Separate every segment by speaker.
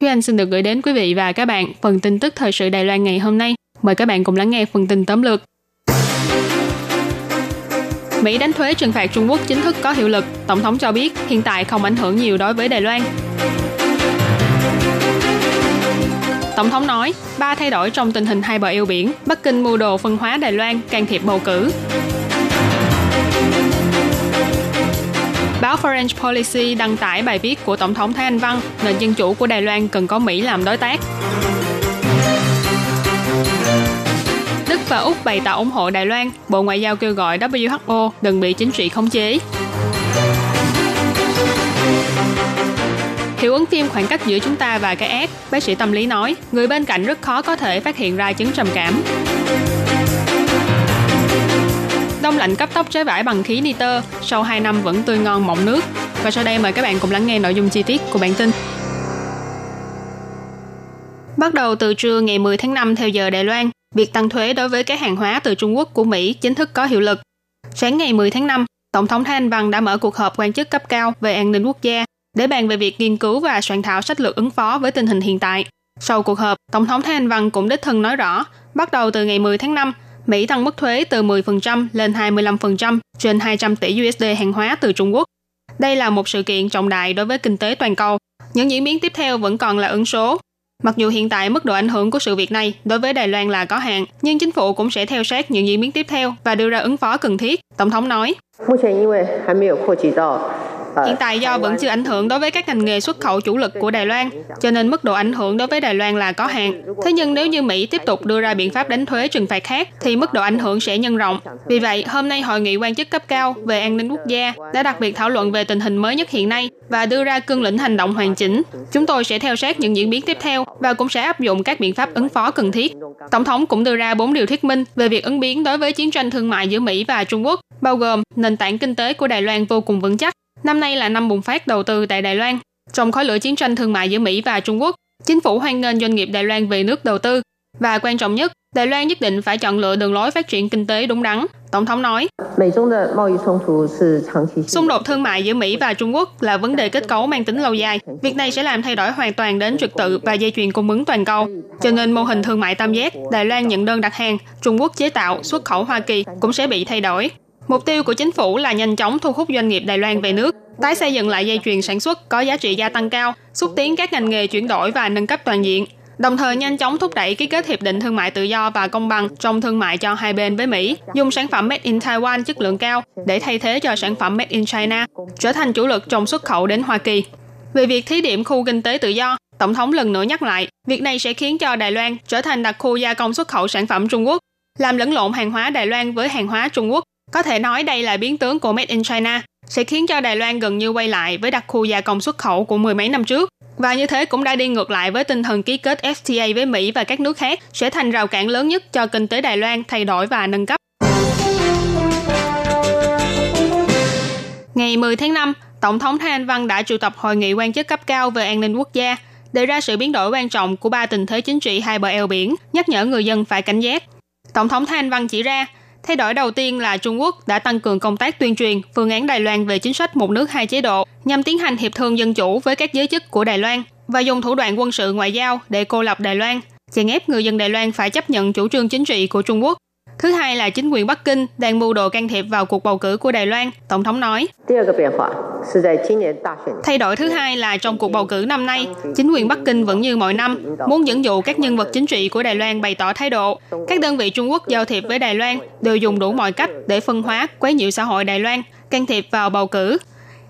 Speaker 1: Thúy Anh xin được gửi đến quý vị và các bạn phần tin tức thời sự Đài Loan ngày hôm nay. Mời các bạn cùng lắng nghe phần tin tóm lược. Mỹ đánh thuế trừng phạt Trung Quốc chính thức có hiệu lực. Tổng thống cho biết hiện tại không ảnh hưởng nhiều đối với Đài Loan. Tổng thống nói, ba thay đổi trong tình hình hai bờ eo biển, Bắc Kinh mua đồ phân hóa Đài Loan, can thiệp bầu cử. Báo Foreign Policy đăng tải bài viết của Tổng thống Thái Anh Văn, nền dân chủ của Đài Loan cần có Mỹ làm đối tác. Đức và Úc bày tỏ ủng hộ Đài Loan, Bộ Ngoại giao kêu gọi WHO đừng bị chính trị khống chế. Hiệu ứng phim khoảng cách giữa chúng ta và cái ác, bác sĩ tâm lý nói, người bên cạnh rất khó có thể phát hiện ra chứng trầm cảm. Đông lạnh cấp tốc trái vải bằng khí nitơ, sau 2 năm vẫn tươi ngon mọng nước. Và sau đây mời các bạn cùng lắng nghe nội dung chi tiết của bản tin. Bắt đầu từ trưa ngày 10 tháng 5 theo giờ Đài Loan, việc tăng thuế đối với các hàng hóa từ Trung Quốc của Mỹ chính thức có hiệu lực. Sáng ngày 10 tháng 5, Tổng thống Thái Anh Văn đã mở cuộc họp quan chức cấp cao về an ninh quốc gia để bàn về việc nghiên cứu và soạn thảo sách lược ứng phó với tình hình hiện tại. Sau cuộc họp, Tổng thống Thái Anh Văn cũng đích thân nói rõ, bắt đầu từ ngày 10 tháng 5, Mỹ tăng mức thuế từ 10% lên 25% trên 200 tỷ USD hàng hóa từ Trung Quốc. Đây là một sự kiện trọng đại đối với kinh tế toàn cầu. Những diễn biến tiếp theo vẫn còn là ẩn số. Mặc dù hiện tại mức độ ảnh hưởng của sự việc này đối với Đài Loan là có hạn, nhưng chính phủ cũng sẽ theo sát những diễn biến tiếp theo và đưa ra ứng phó cần thiết, Tổng thống nói. Hiện tại do vẫn chưa ảnh hưởng đối với các ngành nghề xuất khẩu chủ lực của Đài Loan, cho nên mức độ ảnh hưởng đối với Đài Loan là có hạn. Thế nhưng nếu như Mỹ tiếp tục đưa ra biện pháp đánh thuế trừng phạt khác, thì mức độ ảnh hưởng sẽ nhân rộng. Vì vậy, hôm nay hội nghị quan chức cấp cao về an ninh quốc gia đã đặc biệt thảo luận về tình hình mới nhất hiện nay và đưa ra cương lĩnh hành động hoàn chỉnh. Chúng tôi sẽ theo sát những diễn biến tiếp theo và cũng sẽ áp dụng các biện pháp ứng phó cần thiết. Tổng thống cũng đưa ra bốn điều thuyết minh về việc ứng biến đối với chiến tranh thương mại giữa Mỹ và Trung Quốc, bao gồm nền tảng kinh tế của Đài Loan vô cùng vững chắc, Năm nay là năm bùng phát đầu tư tại Đài Loan. Trong khói lửa chiến tranh thương mại giữa Mỹ và Trung Quốc, chính phủ hoan nghênh doanh nghiệp Đài Loan về nước đầu tư. Và quan trọng nhất, Đài Loan nhất định phải chọn lựa đường lối phát triển kinh tế đúng đắn. Tổng thống nói, xung đột thương mại giữa Mỹ và Trung Quốc là vấn đề kết cấu mang tính lâu dài. Việc này sẽ làm thay đổi hoàn toàn đến trật tự và dây chuyền cung ứng toàn cầu. Cho nên mô hình thương mại tam giác, Đài Loan nhận đơn đặt hàng, Trung Quốc chế tạo, xuất khẩu Hoa Kỳ cũng sẽ bị thay đổi. Mục tiêu của chính phủ là nhanh chóng thu hút doanh nghiệp Đài Loan về nước, tái xây dựng lại dây chuyền sản xuất có giá trị gia tăng cao, xúc tiến các ngành nghề chuyển đổi và nâng cấp toàn diện, đồng thời nhanh chóng thúc đẩy ký kết hiệp định thương mại tự do và công bằng trong thương mại cho hai bên với Mỹ, dùng sản phẩm made in Taiwan chất lượng cao để thay thế cho sản phẩm made in China, trở thành chủ lực trong xuất khẩu đến Hoa Kỳ. Về việc thí điểm khu kinh tế tự do, Tổng thống lần nữa nhắc lại, việc này sẽ khiến cho Đài Loan trở thành đặc khu gia công xuất khẩu sản phẩm Trung Quốc, làm lẫn lộn hàng hóa Đài Loan với hàng hóa Trung Quốc có thể nói đây là biến tướng của Made in China, sẽ khiến cho Đài Loan gần như quay lại với đặc khu gia công xuất khẩu của mười mấy năm trước. Và như thế cũng đã đi ngược lại với tinh thần ký kết FTA với Mỹ và các nước khác, sẽ thành rào cản lớn nhất cho kinh tế Đài Loan thay đổi và nâng cấp. Ngày 10 tháng 5, Tổng thống Thái Anh Văn đã triệu tập hội nghị quan chức cấp cao về an ninh quốc gia, đề ra sự biến đổi quan trọng của ba tình thế chính trị hai bờ eo biển, nhắc nhở người dân phải cảnh giác. Tổng thống Thanh Văn chỉ ra, Thay đổi đầu tiên là Trung Quốc đã tăng cường công tác tuyên truyền phương án Đài Loan về chính sách một nước hai chế độ nhằm tiến hành hiệp thương dân chủ với các giới chức của Đài Loan và dùng thủ đoạn quân sự ngoại giao để cô lập Đài Loan, chèn ép người dân Đài Loan phải chấp nhận chủ trương chính trị của Trung Quốc. Thứ hai là chính quyền Bắc Kinh đang mưu đồ can thiệp vào cuộc bầu cử của Đài Loan, Tổng thống nói. Thay đổi thứ hai là trong cuộc bầu cử năm nay, chính quyền Bắc Kinh vẫn như mọi năm, muốn dẫn dụ các nhân vật chính trị của Đài Loan bày tỏ thái độ. Các đơn vị Trung Quốc giao thiệp với Đài Loan đều dùng đủ mọi cách để phân hóa, quấy nhiễu xã hội Đài Loan, can thiệp vào bầu cử.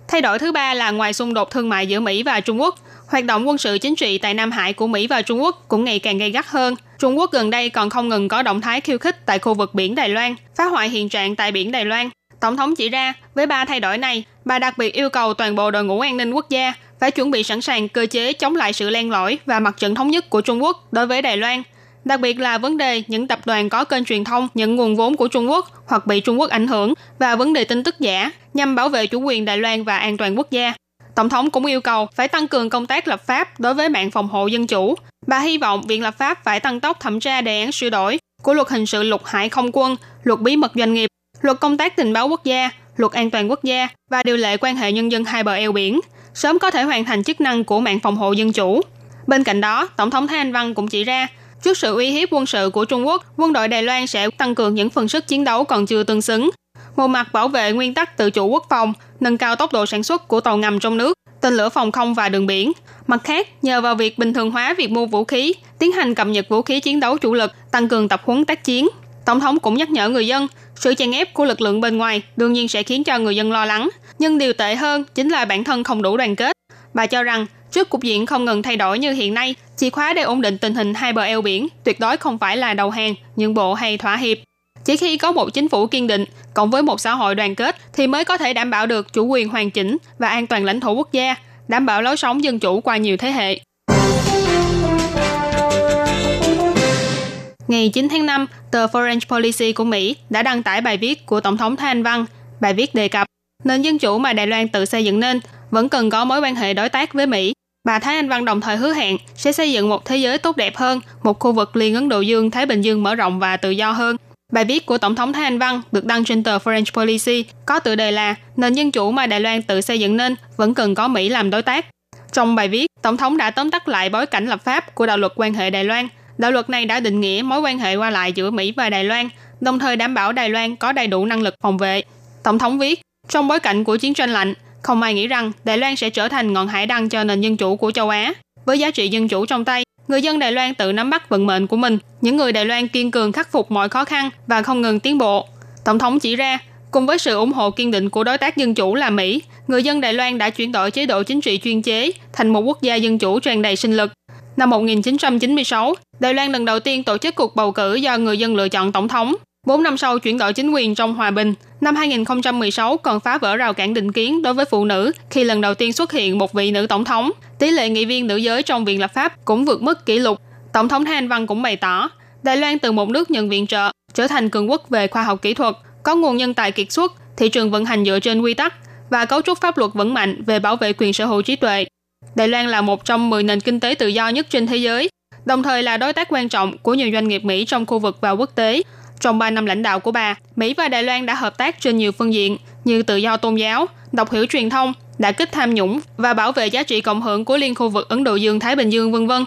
Speaker 1: Thay đổi thứ ba là ngoài xung đột thương mại giữa Mỹ và Trung Quốc, hoạt động quân sự chính trị tại Nam Hải của Mỹ và Trung Quốc cũng ngày càng gay gắt hơn. Trung Quốc gần đây còn không ngừng có động thái khiêu khích tại khu vực biển Đài Loan, phá hoại hiện trạng tại biển Đài Loan. Tổng thống chỉ ra, với ba thay đổi này, bà đặc biệt yêu cầu toàn bộ đội ngũ an ninh quốc gia phải chuẩn bị sẵn sàng cơ chế chống lại sự len lỏi và mặt trận thống nhất của Trung Quốc đối với Đài Loan. Đặc biệt là vấn đề những tập đoàn có kênh truyền thông nhận nguồn vốn của Trung Quốc hoặc bị Trung Quốc ảnh hưởng và vấn đề tin tức giả nhằm bảo vệ chủ quyền Đài Loan và an toàn quốc gia. Tổng thống cũng yêu cầu phải tăng cường công tác lập pháp đối với mạng phòng hộ dân chủ. Bà hy vọng Viện lập pháp phải tăng tốc thẩm tra đề án sửa đổi của luật hình sự luật hải không quân, luật bí mật doanh nghiệp, luật công tác tình báo quốc gia, luật an toàn quốc gia và điều lệ quan hệ nhân dân hai bờ eo biển, sớm có thể hoàn thành chức năng của mạng phòng hộ dân chủ. Bên cạnh đó, Tổng thống Thái Anh Văn cũng chỉ ra, trước sự uy hiếp quân sự của Trung Quốc, quân đội Đài Loan sẽ tăng cường những phần sức chiến đấu còn chưa tương xứng. Một mặt bảo vệ nguyên tắc tự chủ quốc phòng, nâng cao tốc độ sản xuất của tàu ngầm trong nước, tên lửa phòng không và đường biển. Mặt khác, nhờ vào việc bình thường hóa việc mua vũ khí, tiến hành cập nhật vũ khí chiến đấu chủ lực, tăng cường tập huấn tác chiến. Tổng thống cũng nhắc nhở người dân, sự chèn ép của lực lượng bên ngoài đương nhiên sẽ khiến cho người dân lo lắng, nhưng điều tệ hơn chính là bản thân không đủ đoàn kết. Bà cho rằng, trước cục diện không ngừng thay đổi như hiện nay, chìa khóa để ổn định tình hình hai bờ eo biển tuyệt đối không phải là đầu hàng, nhượng bộ hay thỏa hiệp. Chỉ khi có một chính phủ kiên định, cộng với một xã hội đoàn kết thì mới có thể đảm bảo được chủ quyền hoàn chỉnh và an toàn lãnh thổ quốc gia, đảm bảo lối sống dân chủ qua nhiều thế hệ. Ngày 9 tháng 5, tờ Foreign Policy của Mỹ đã đăng tải bài viết của Tổng thống Thái Anh Văn. Bài viết đề cập, nền dân chủ mà Đài Loan tự xây dựng nên vẫn cần có mối quan hệ đối tác với Mỹ. Bà Thái Anh Văn đồng thời hứa hẹn sẽ xây dựng một thế giới tốt đẹp hơn, một khu vực liên Ấn Độ Dương, Thái Bình Dương mở rộng và tự do hơn. Bài viết của Tổng thống Thái Anh Văn được đăng trên tờ French Policy có tựa đề là Nền dân chủ mà Đài Loan tự xây dựng nên vẫn cần có Mỹ làm đối tác. Trong bài viết, Tổng thống đã tóm tắt lại bối cảnh lập pháp của đạo luật quan hệ Đài Loan. Đạo luật này đã định nghĩa mối quan hệ qua lại giữa Mỹ và Đài Loan, đồng thời đảm bảo Đài Loan có đầy đủ năng lực phòng vệ. Tổng thống viết, trong bối cảnh của chiến tranh lạnh, không ai nghĩ rằng Đài Loan sẽ trở thành ngọn hải đăng cho nền dân chủ của châu Á. Với giá trị dân chủ trong tay, người dân Đài Loan tự nắm bắt vận mệnh của mình. Những người Đài Loan kiên cường khắc phục mọi khó khăn và không ngừng tiến bộ. Tổng thống chỉ ra, cùng với sự ủng hộ kiên định của đối tác dân chủ là Mỹ, người dân Đài Loan đã chuyển đổi chế độ chính trị chuyên chế thành một quốc gia dân chủ tràn đầy sinh lực. Năm 1996, Đài Loan lần đầu tiên tổ chức cuộc bầu cử do người dân lựa chọn tổng thống. 4 năm sau chuyển đổi chính quyền trong hòa bình, năm 2016 còn phá vỡ rào cản định kiến đối với phụ nữ khi lần đầu tiên xuất hiện một vị nữ tổng thống. Tỷ lệ nghị viên nữ giới trong viện lập pháp cũng vượt mức kỷ lục. Tổng thống Thanh Văn cũng bày tỏ, Đài Loan từ một nước nhận viện trợ trở thành cường quốc về khoa học kỹ thuật, có nguồn nhân tài kiệt xuất, thị trường vận hành dựa trên quy tắc và cấu trúc pháp luật vững mạnh về bảo vệ quyền sở hữu trí tuệ. Đài Loan là một trong 10 nền kinh tế tự do nhất trên thế giới, đồng thời là đối tác quan trọng của nhiều doanh nghiệp Mỹ trong khu vực và quốc tế. Trong 3 năm lãnh đạo của bà, Mỹ và Đài Loan đã hợp tác trên nhiều phương diện như tự do tôn giáo, độc hiểu truyền thông, đã kích tham nhũng và bảo vệ giá trị cộng hưởng của liên khu vực Ấn Độ Dương-Thái Bình Dương vân vân.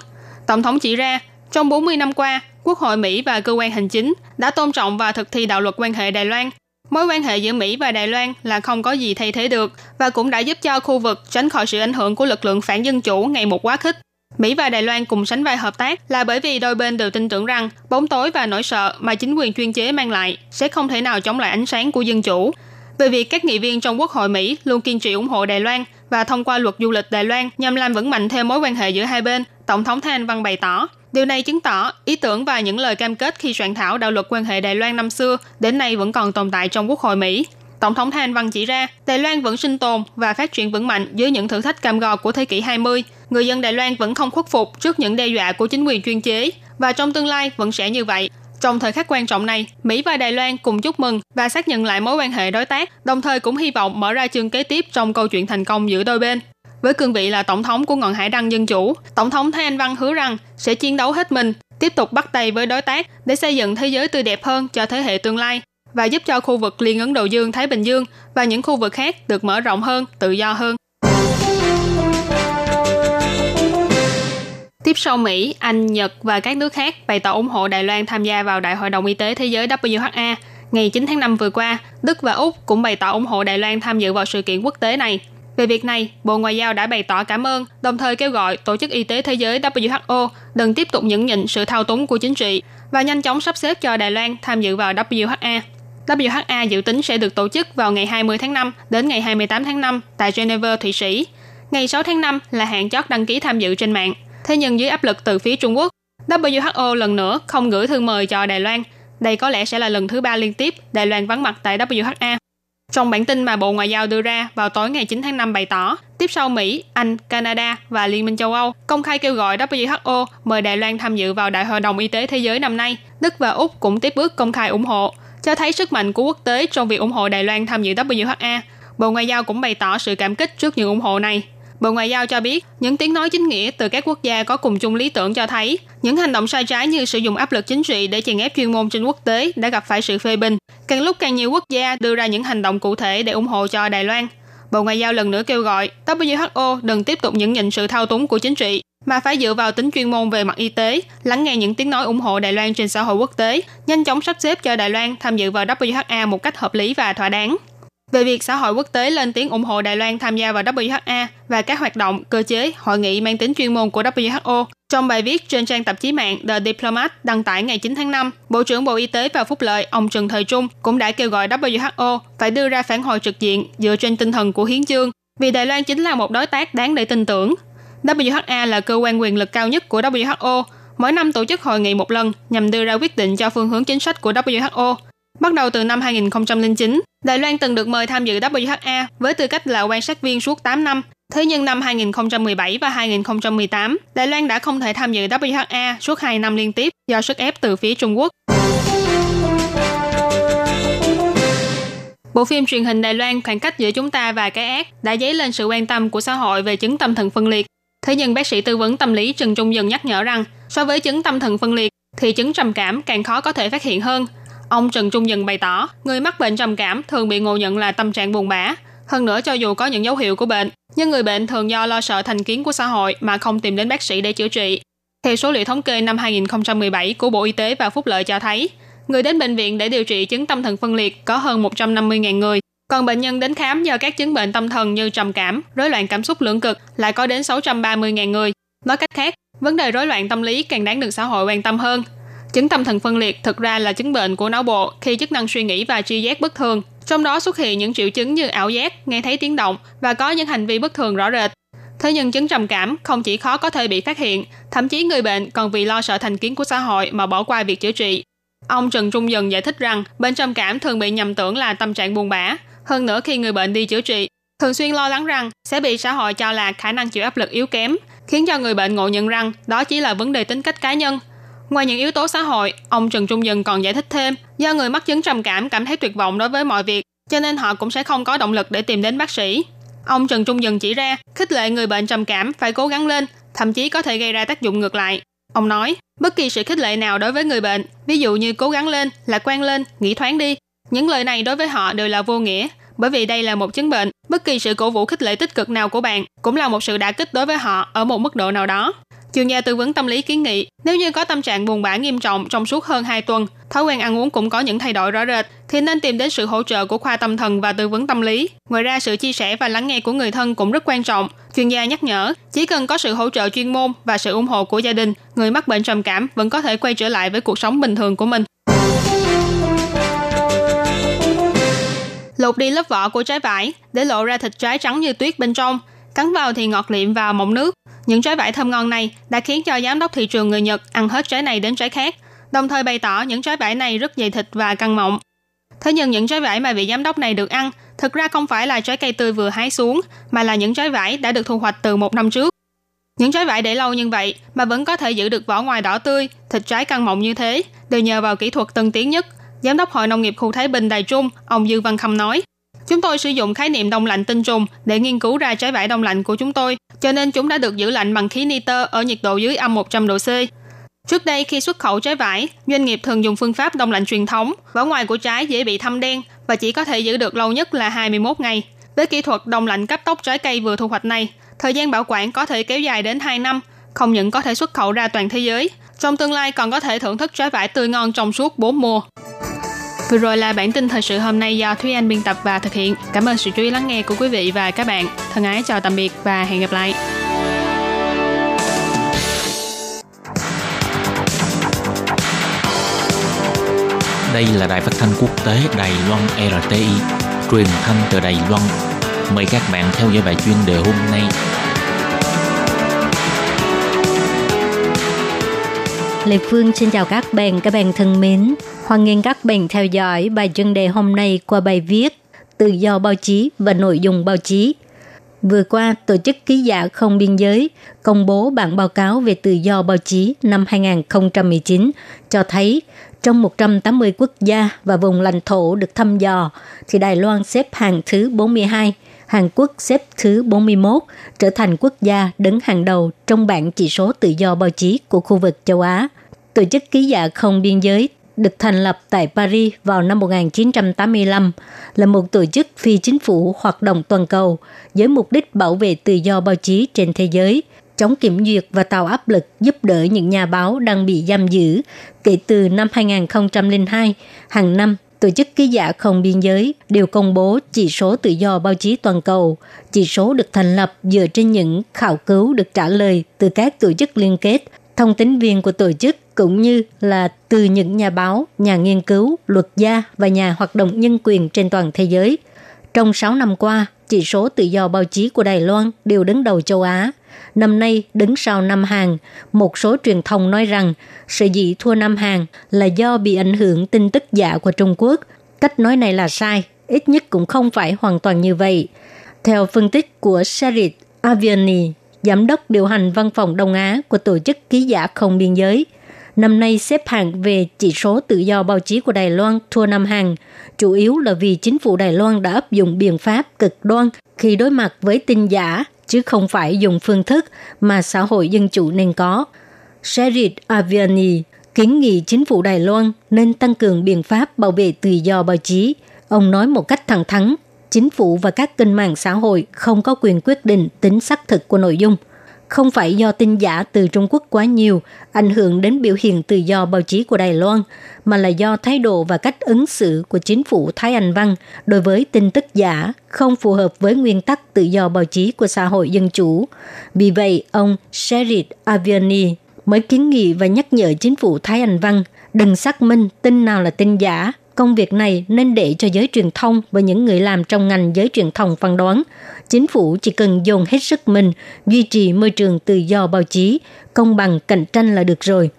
Speaker 1: Tổng thống chỉ ra, trong 40 năm qua, Quốc hội Mỹ và cơ quan hành chính đã tôn trọng và thực thi đạo luật quan hệ Đài Loan. Mối quan hệ giữa Mỹ và Đài Loan là không có gì thay thế được và cũng đã giúp cho khu vực tránh khỏi sự ảnh hưởng của lực lượng phản dân chủ ngày một quá khích. Mỹ và Đài Loan cùng sánh vai hợp tác là bởi vì đôi bên đều tin tưởng rằng bóng tối và nỗi sợ mà chính quyền chuyên chế mang lại sẽ không thể nào chống lại ánh sáng của dân chủ. Về việc các nghị viên trong Quốc hội Mỹ luôn kiên trì ủng hộ Đài Loan và thông qua luật du lịch Đài Loan nhằm làm vững mạnh thêm mối quan hệ giữa hai bên, Tổng thống Thanh Văn bày tỏ, Điều này chứng tỏ ý tưởng và những lời cam kết khi soạn thảo đạo luật quan hệ Đài Loan năm xưa đến nay vẫn còn tồn tại trong Quốc hội Mỹ. Tổng thống Thanh Văn chỉ ra, Đài Loan vẫn sinh tồn và phát triển vững mạnh dưới những thử thách cam go của thế kỷ 20. Người dân Đài Loan vẫn không khuất phục trước những đe dọa của chính quyền chuyên chế và trong tương lai vẫn sẽ như vậy. Trong thời khắc quan trọng này, Mỹ và Đài Loan cùng chúc mừng và xác nhận lại mối quan hệ đối tác, đồng thời cũng hy vọng mở ra chương kế tiếp trong câu chuyện thành công giữa đôi bên. Với cương vị là tổng thống của ngọn hải đăng dân chủ, tổng thống Thái Anh Văn hứa rằng sẽ chiến đấu hết mình, tiếp tục bắt tay với đối tác để xây dựng thế giới tươi đẹp hơn cho thế hệ tương lai và giúp cho khu vực Liên Ấn Độ Dương, Thái Bình Dương và những khu vực khác được mở rộng hơn, tự do hơn. Tiếp sau Mỹ, Anh, Nhật và các nước khác bày tỏ ủng hộ Đài Loan tham gia vào Đại hội đồng Y tế Thế giới WHA. Ngày 9 tháng 5 vừa qua, Đức và Úc cũng bày tỏ ủng hộ Đài Loan tham dự vào sự kiện quốc tế này. Về việc này, Bộ Ngoại giao đã bày tỏ cảm ơn, đồng thời kêu gọi Tổ chức Y tế Thế giới WHO đừng tiếp tục nhẫn nhịn sự thao túng của chính trị và nhanh chóng sắp xếp cho Đài Loan tham dự vào WHA. WHA dự tính sẽ được tổ chức vào ngày 20 tháng 5 đến ngày 28 tháng 5 tại Geneva, Thụy Sĩ. Ngày 6 tháng 5 là hạn chót đăng ký tham dự trên mạng. Thế nhưng dưới áp lực từ phía Trung Quốc, WHO lần nữa không gửi thư mời cho Đài Loan. Đây có lẽ sẽ là lần thứ ba liên tiếp Đài Loan vắng mặt tại WHA. Trong bản tin mà Bộ Ngoại giao đưa ra vào tối ngày 9 tháng 5 bày tỏ, tiếp sau Mỹ, Anh, Canada và Liên minh châu Âu công khai kêu gọi WHO mời Đài Loan tham dự vào Đại hội đồng Y tế Thế giới năm nay, Đức và Úc cũng tiếp bước công khai ủng hộ, cho thấy sức mạnh của quốc tế trong việc ủng hộ Đài Loan tham dự WHA. Bộ Ngoại giao cũng bày tỏ sự cảm kích trước những ủng hộ này. Bộ Ngoại giao cho biết, những tiếng nói chính nghĩa từ các quốc gia có cùng chung lý tưởng cho thấy, những hành động sai trái như sử dụng áp lực chính trị để chèn ép chuyên môn trên quốc tế đã gặp phải sự phê bình. Càng lúc càng nhiều quốc gia đưa ra những hành động cụ thể để ủng hộ cho Đài Loan. Bộ Ngoại giao lần nữa kêu gọi WHO đừng tiếp tục những nhịn sự thao túng của chính trị, mà phải dựa vào tính chuyên môn về mặt y tế, lắng nghe những tiếng nói ủng hộ Đài Loan trên xã hội quốc tế, nhanh chóng sắp xếp cho Đài Loan tham dự vào WHA một cách hợp lý và thỏa đáng. Về việc xã hội quốc tế lên tiếng ủng hộ Đài Loan tham gia vào WHA và các hoạt động, cơ chế, hội nghị mang tính chuyên môn của WHO, trong bài viết trên trang tạp chí mạng The Diplomat đăng tải ngày 9 tháng 5, Bộ trưởng Bộ Y tế và Phúc lợi ông Trần Thời Trung cũng đã kêu gọi WHO phải đưa ra phản hồi trực diện dựa trên tinh thần của hiến chương, vì Đài Loan chính là một đối tác đáng để tin tưởng. WHA là cơ quan quyền lực cao nhất của WHO, mỗi năm tổ chức hội nghị một lần nhằm đưa ra quyết định cho phương hướng chính sách của WHO. Bắt đầu từ năm 2009, Đài Loan từng được mời tham dự WHA với tư cách là quan sát viên suốt 8 năm. Thế nhưng năm 2017 và 2018, Đài Loan đã không thể tham dự WHA suốt 2 năm liên tiếp do sức ép từ phía Trung Quốc. Bộ phim truyền hình Đài Loan Khoảng cách giữa chúng ta và cái ác đã dấy lên sự quan tâm của xã hội về chứng tâm thần phân liệt. Thế nhưng bác sĩ tư vấn tâm lý Trần Trung Dần nhắc nhở rằng, so với chứng tâm thần phân liệt, thì chứng trầm cảm càng khó có thể phát hiện hơn. Ông Trần Trung Nhân bày tỏ, người mắc bệnh trầm cảm thường bị ngộ nhận là tâm trạng buồn bã. Hơn nữa cho dù có những dấu hiệu của bệnh, nhưng người bệnh thường do lo sợ thành kiến của xã hội mà không tìm đến bác sĩ để chữa trị. Theo số liệu thống kê năm 2017 của Bộ Y tế và Phúc lợi cho thấy, người đến bệnh viện để điều trị chứng tâm thần phân liệt có hơn 150.000 người, còn bệnh nhân đến khám do các chứng bệnh tâm thần như trầm cảm, rối loạn cảm xúc lưỡng cực lại có đến 630.000 người. Nói cách khác, vấn đề rối loạn tâm lý càng đáng được xã hội quan tâm hơn. Chứng tâm thần phân liệt thực ra là chứng bệnh của não bộ khi chức năng suy nghĩ và tri giác bất thường. Trong đó xuất hiện những triệu chứng như ảo giác, nghe thấy tiếng động và có những hành vi bất thường rõ rệt. Thế nhưng chứng trầm cảm không chỉ khó có thể bị phát hiện, thậm chí người bệnh còn vì lo sợ thành kiến của xã hội mà bỏ qua việc chữa trị. Ông Trần Trung Dần giải thích rằng bệnh trầm cảm thường bị nhầm tưởng là tâm trạng buồn bã. Hơn nữa khi người bệnh đi chữa trị, thường xuyên lo lắng rằng sẽ bị xã hội cho là khả năng chịu áp lực yếu kém, khiến cho người bệnh ngộ nhận rằng đó chỉ là vấn đề tính cách cá nhân Ngoài những yếu tố xã hội, ông Trần Trung Dần còn giải thích thêm, do người mắc chứng trầm cảm cảm thấy tuyệt vọng đối với mọi việc, cho nên họ cũng sẽ không có động lực để tìm đến bác sĩ. Ông Trần Trung Dần chỉ ra, khích lệ người bệnh trầm cảm phải cố gắng lên, thậm chí có thể gây ra tác dụng ngược lại. Ông nói, bất kỳ sự khích lệ nào đối với người bệnh, ví dụ như cố gắng lên, lạc quan lên, nghĩ thoáng đi, những lời này đối với họ đều là vô nghĩa, bởi vì đây là một chứng bệnh, bất kỳ sự cổ vũ khích lệ tích cực nào của bạn cũng là một sự đả kích đối với họ ở một mức độ nào đó. Chuyên gia tư vấn tâm lý kiến nghị, nếu như có tâm trạng buồn bã nghiêm trọng trong suốt hơn 2 tuần, thói quen ăn uống cũng có những thay đổi rõ rệt, thì nên tìm đến sự hỗ trợ của khoa tâm thần và tư vấn tâm lý. Ngoài ra, sự chia sẻ và lắng nghe của người thân cũng rất quan trọng. Chuyên gia nhắc nhở, chỉ cần có sự hỗ trợ chuyên môn và sự ủng hộ của gia đình, người mắc bệnh trầm cảm vẫn có thể quay trở lại với cuộc sống bình thường của mình. Lột đi lớp vỏ của trái vải để lộ ra thịt trái trắng như tuyết bên trong, cắn vào thì ngọt liệm và mọng nước. Những trái vải thơm ngon này đã khiến cho giám đốc thị trường người Nhật ăn hết trái này đến trái khác, đồng thời bày tỏ những trái vải này rất dày thịt và căng mọng. Thế nhưng những trái vải mà vị giám đốc này được ăn thực ra không phải là trái cây tươi vừa hái xuống, mà là những trái vải đã được thu hoạch từ một năm trước. Những trái vải để lâu như vậy mà vẫn có thể giữ được vỏ ngoài đỏ tươi, thịt trái căng mọng như thế, đều nhờ vào kỹ thuật tân tiến nhất. Giám đốc Hội Nông nghiệp khu Thái Bình Đài Trung, ông Dư Văn Khâm nói, Chúng tôi sử dụng khái niệm đông lạnh tinh trùng để nghiên cứu ra trái vải đông lạnh của chúng tôi, cho nên chúng đã được giữ lạnh bằng khí nitơ ở nhiệt độ dưới âm 100 độ C. Trước đây khi xuất khẩu trái vải, doanh nghiệp thường dùng phương pháp đông lạnh truyền thống, vỏ ngoài của trái dễ bị thâm đen và chỉ có thể giữ được lâu nhất là 21 ngày. Với kỹ thuật đông lạnh cấp tốc trái cây vừa thu hoạch này, thời gian bảo quản có thể kéo dài đến 2 năm không những có thể xuất khẩu ra toàn thế giới, trong tương lai còn có thể thưởng thức trái vải tươi ngon trong suốt 4 mùa. Vừa rồi là bản tin thời sự hôm nay do Thúy Anh biên tập và thực hiện. Cảm ơn sự chú ý lắng nghe của quý vị và các bạn. Thân ái chào tạm biệt và hẹn gặp lại.
Speaker 2: Đây là đài phát thanh quốc tế Đài Loan RTI, truyền thanh từ Đài Loan. Mời các bạn theo dõi bài chuyên đề hôm nay.
Speaker 3: Lê Phương xin chào các bạn, các bạn thân mến. Hoan nghênh các bạn theo dõi bài chuyên đề hôm nay qua bài viết Tự do báo chí và nội dung báo chí. Vừa qua, Tổ chức Ký giả Không Biên Giới công bố bản báo cáo về tự do báo chí năm 2019 cho thấy trong 180 quốc gia và vùng lãnh thổ được thăm dò, thì Đài Loan xếp hàng thứ 42, Hàn Quốc xếp thứ 41, trở thành quốc gia đứng hàng đầu trong bảng chỉ số tự do báo chí của khu vực châu Á. Tổ chức Ký giả Không Biên Giới được thành lập tại Paris vào năm 1985, là một tổ chức phi chính phủ hoạt động toàn cầu với mục đích bảo vệ tự do báo chí trên thế giới, chống kiểm duyệt và tạo áp lực giúp đỡ những nhà báo đang bị giam giữ. Kể từ năm 2002, hàng năm Tổ chức Ký giả Không Biên Giới đều công bố chỉ số tự do báo chí toàn cầu. Chỉ số được thành lập dựa trên những khảo cứu được trả lời từ các tổ chức liên kết, thông tín viên của tổ chức cũng như là từ những nhà báo, nhà nghiên cứu, luật gia và nhà hoạt động nhân quyền trên toàn thế giới. Trong 6 năm qua, chỉ số tự do báo chí của Đài Loan đều đứng đầu châu Á. Năm nay đứng sau Nam Hàn, một số truyền thông nói rằng sự dĩ thua Nam Hàn là do bị ảnh hưởng tin tức giả của Trung Quốc. Cách nói này là sai, ít nhất cũng không phải hoàn toàn như vậy. Theo phân tích của Sarit Aviani, giám đốc điều hành văn phòng Đông Á của Tổ chức Ký giả Không Biên Giới, năm nay xếp hạng về chỉ số tự do báo chí của Đài Loan thua Nam Hàn, chủ yếu là vì chính phủ Đài Loan đã áp dụng biện pháp cực đoan khi đối mặt với tin giả, chứ không phải dùng phương thức mà xã hội dân chủ nên có. Sherid Aviani kiến nghị chính phủ Đài Loan nên tăng cường biện pháp bảo vệ tự do báo chí. Ông nói một cách thẳng thắn, chính phủ và các kênh mạng xã hội không có quyền quyết định tính xác thực của nội dung – không phải do tin giả từ Trung Quốc quá nhiều ảnh hưởng đến biểu hiện tự do báo chí của Đài Loan, mà là do thái độ và cách ứng xử của chính phủ Thái Anh Văn đối với tin tức giả không phù hợp với nguyên tắc tự do báo chí của xã hội dân chủ. Vì vậy, ông Sherid Aviani mới kiến nghị và nhắc nhở chính phủ Thái Anh Văn đừng xác minh tin nào là tin giả công việc này nên để cho giới truyền thông và những người làm trong ngành giới truyền thông phán đoán. Chính phủ chỉ cần dồn hết sức mình duy trì môi trường tự do báo chí, công bằng cạnh tranh là được rồi.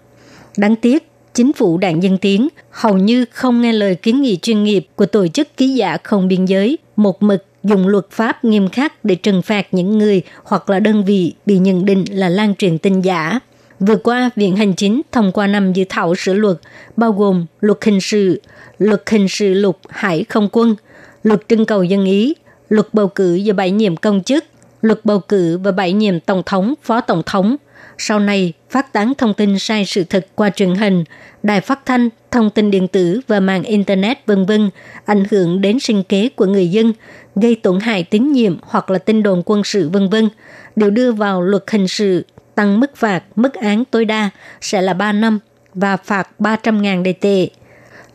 Speaker 3: Đáng tiếc, chính phủ đảng Dân Tiến hầu như không nghe lời kiến nghị chuyên nghiệp của tổ chức ký giả không biên giới, một mực dùng luật pháp nghiêm khắc để trừng phạt những người hoặc là đơn vị bị nhận định là lan truyền tin giả. Vừa qua, Viện Hành Chính thông qua năm dự thảo sửa luật, bao gồm luật hình sự, luật hình sự lục hải không quân, luật trưng cầu dân ý, luật bầu cử và bãi nhiệm công chức, luật bầu cử và bãi nhiệm tổng thống, phó tổng thống. Sau này, phát tán thông tin sai sự thật qua truyền hình, đài phát thanh, thông tin điện tử và mạng Internet vân vân ảnh hưởng đến sinh kế của người dân, gây tổn hại tín nhiệm hoặc là tin đồn quân sự vân vân đều đưa vào luật hình sự tăng mức phạt, mức án tối đa sẽ là 3 năm và phạt 300.000 đề tệ.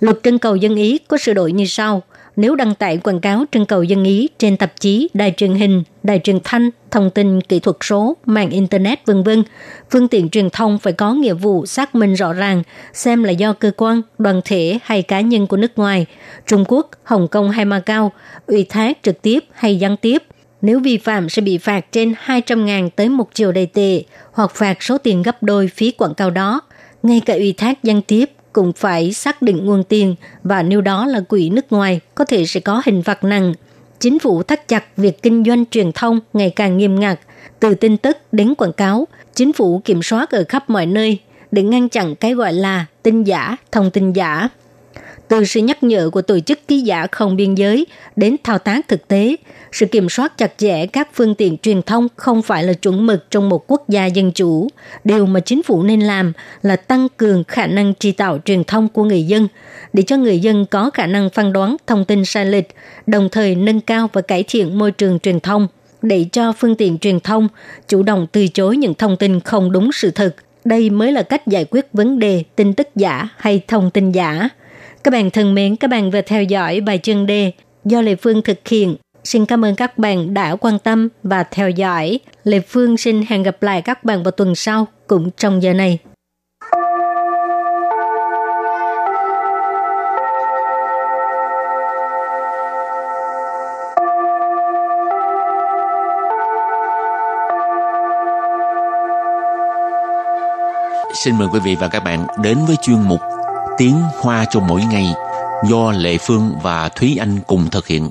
Speaker 3: Luật trưng cầu dân ý có sửa đổi như sau. Nếu đăng tải quảng cáo trưng cầu dân ý trên tạp chí, đài truyền hình, đài truyền thanh, thông tin kỹ thuật số, mạng Internet vân vân, phương tiện truyền thông phải có nghĩa vụ xác minh rõ ràng xem là do cơ quan, đoàn thể hay cá nhân của nước ngoài, Trung Quốc, Hồng Kông hay Macau, ủy thác trực tiếp hay gián tiếp – nếu vi phạm sẽ bị phạt trên 200.000 tới 1 triệu đầy tệ hoặc phạt số tiền gấp đôi phí quảng cáo đó. Ngay cả ủy thác gián tiếp cũng phải xác định nguồn tiền và nếu đó là quỹ nước ngoài có thể sẽ có hình phạt nặng. Chính phủ thắt chặt việc kinh doanh truyền thông ngày càng nghiêm ngặt, từ tin tức đến quảng cáo, chính phủ kiểm soát ở khắp mọi nơi để ngăn chặn cái gọi là tin giả, thông tin giả. Từ sự nhắc nhở của tổ chức ký giả không biên giới đến thao tác thực tế, sự kiểm soát chặt chẽ các phương tiện truyền thông không phải là chuẩn mực trong một quốc gia dân chủ. Điều mà chính phủ nên làm là tăng cường khả năng tri tạo truyền thông của người dân để cho người dân có khả năng phán đoán thông tin sai lệch, đồng thời nâng cao và cải thiện môi trường truyền thông. để cho phương tiện truyền thông chủ động từ chối những thông tin không đúng sự thật. Đây mới là cách giải quyết vấn đề tin tức giả hay thông tin giả. Các bạn thân mến, các bạn vừa theo dõi bài chân đề do Lê Phương thực hiện. Xin cảm ơn các bạn đã quan tâm và theo dõi. Lê Phương xin hẹn gặp lại các bạn vào tuần sau cũng trong giờ này.
Speaker 2: Xin mời quý vị và các bạn đến với chuyên mục Tiếng Hoa cho mỗi ngày do Lệ Phương và Thúy Anh cùng thực hiện.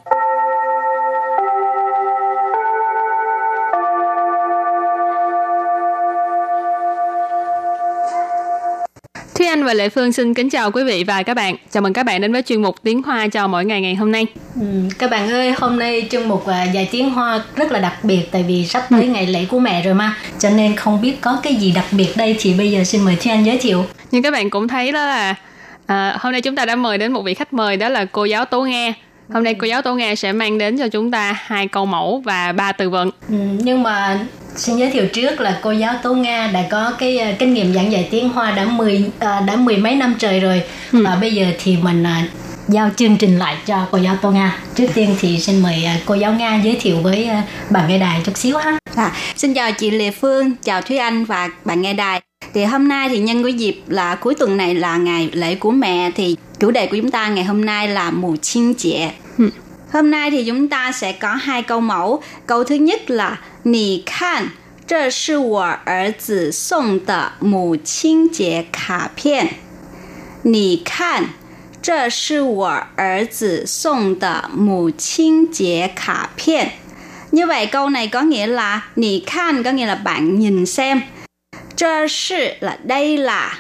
Speaker 1: Thúy Anh và Lệ Phương xin kính chào quý vị và các bạn. Chào mừng các bạn đến với chuyên mục Tiếng Hoa cho mỗi ngày ngày hôm nay.
Speaker 3: Ừ, các bạn ơi, hôm nay chương mục uh, dài tiếng Hoa rất là đặc biệt tại vì sắp tới ừ. ngày lễ của mẹ rồi mà, cho nên không biết có cái gì đặc biệt đây thì bây giờ xin mời Thúy Anh giới thiệu.
Speaker 1: Như các bạn cũng thấy đó là à, hôm nay chúng ta đã mời đến một vị khách mời đó là cô giáo Tố Nghe. Hôm nay cô giáo Tố Nghe sẽ mang đến cho chúng ta hai câu mẫu và ba từ vựng.
Speaker 3: Ừ, nhưng mà xin giới thiệu trước là cô giáo Tố Nga đã có cái uh, kinh nghiệm giảng dạy tiếng Hoa đã mười uh, đã mười mấy năm trời rồi ừ. và bây giờ thì mình uh, giao chương trình lại cho cô giáo Tô Nga. Trước tiên thì xin mời cô giáo Nga giới thiệu với bạn nghe đài chút xíu ha.
Speaker 4: À, xin chào chị Lê Phương, chào Thúy Anh và bạn nghe đài. Thì hôm nay thì nhân cái dịp là cuối tuần này là ngày lễ của mẹ thì chủ đề của chúng ta ngày hôm nay là mù chinh trẻ. Ừ. Hôm nay thì chúng ta sẽ có hai câu mẫu. Câu thứ nhất là Nì khan, Zhe shi wo er zi de mu qing jie ka pian. Nì khan, Zhe shi wo er zi de mu qing jie ka pian. Như vậy câu này có nghĩa là Nì khan có nghĩa là bạn nhìn xem. Chơ là đây là.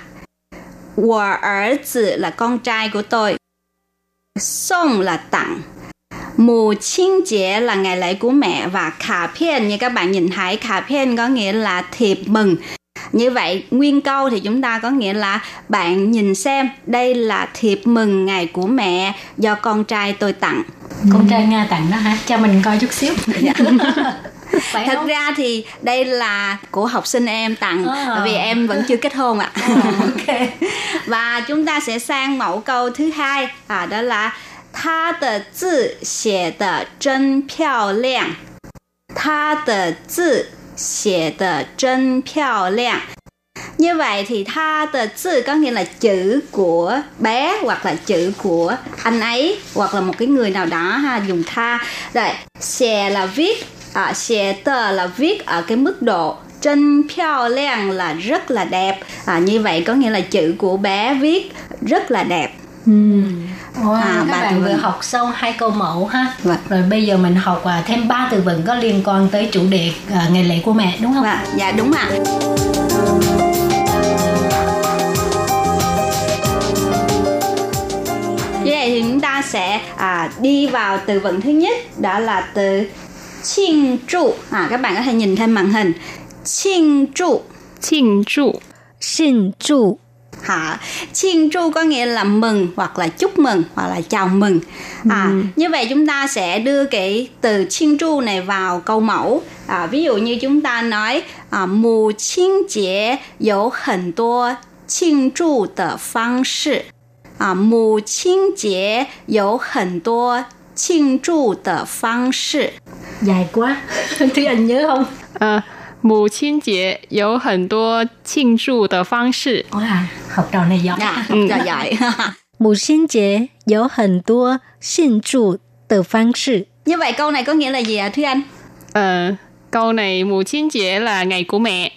Speaker 4: 我儿子 là con trai của tôi. Song là tặng. Mù Chiên Chế là ngày lễ của mẹ và khả phiên, như các bạn nhìn thấy, khả phiên có nghĩa là thiệp mừng Như vậy, nguyên câu thì chúng ta có nghĩa là bạn nhìn xem đây là thiệp mừng ngày của mẹ do con trai tôi tặng.
Speaker 3: Con trai Nga tặng đó hả? Cho mình coi chút xíu.
Speaker 4: Phải thật không? ra thì đây là của học sinh em tặng à. vì em vẫn chưa kết hôn ạ à.
Speaker 3: okay.
Speaker 4: và chúng ta sẽ sang mẫu câu thứ hai à, đó là 他的字写的真漂亮。他的字 写的真漂亮。Như vậy thì tha tờ chữ có nghĩa là chữ của bé hoặc là chữ của anh ấy hoặc là một cái người nào đó ha dùng tha. Rồi, xè là viết, à, xè tờ là viết ở cái mức độ chân phiao liang là rất là đẹp. À, như vậy có nghĩa là chữ của bé viết rất là đẹp.
Speaker 3: Wow, à, các bạn vừa học xong hai câu mẫu ha. Vâng. Rồi bây giờ mình học à, thêm ba từ vựng có liên quan tới chủ đề à, ngày lễ của mẹ đúng không?
Speaker 4: Vâng. Dạ đúng ạ. Như vậy thì chúng ta sẽ à, đi vào từ vựng thứ nhất đó là từ chinh trụ. À, các bạn có thể nhìn thêm màn hình. Chinh trụ.
Speaker 1: Chinh trụ.
Speaker 3: Chinh trụ
Speaker 4: hả? Xin chu có nghĩa là mừng hoặc là chúc mừng hoặc là chào mừng. À ừ. như vậy chúng ta sẽ đưa cái từ xin chu này vào câu mẫu. À, ví dụ như chúng ta nói à, mù chinh chế có hẳn tua xin chu tờ phương sư à, mù chinh chế có hẳn tua xin chu tờ phương sư
Speaker 3: dài quá. Tiếng anh nhớ không?
Speaker 1: À. 母亲节有很多庆祝的方式。
Speaker 3: 哇，học trò này giỏi.
Speaker 4: Dạ, học trò giỏi.
Speaker 3: 母亲节有很多庆祝的方式.
Speaker 4: Như vậy câu này có nghĩa là gì ạ Thúy Anh?
Speaker 1: Ờ, câu này mùa chín chế là ngày của mẹ.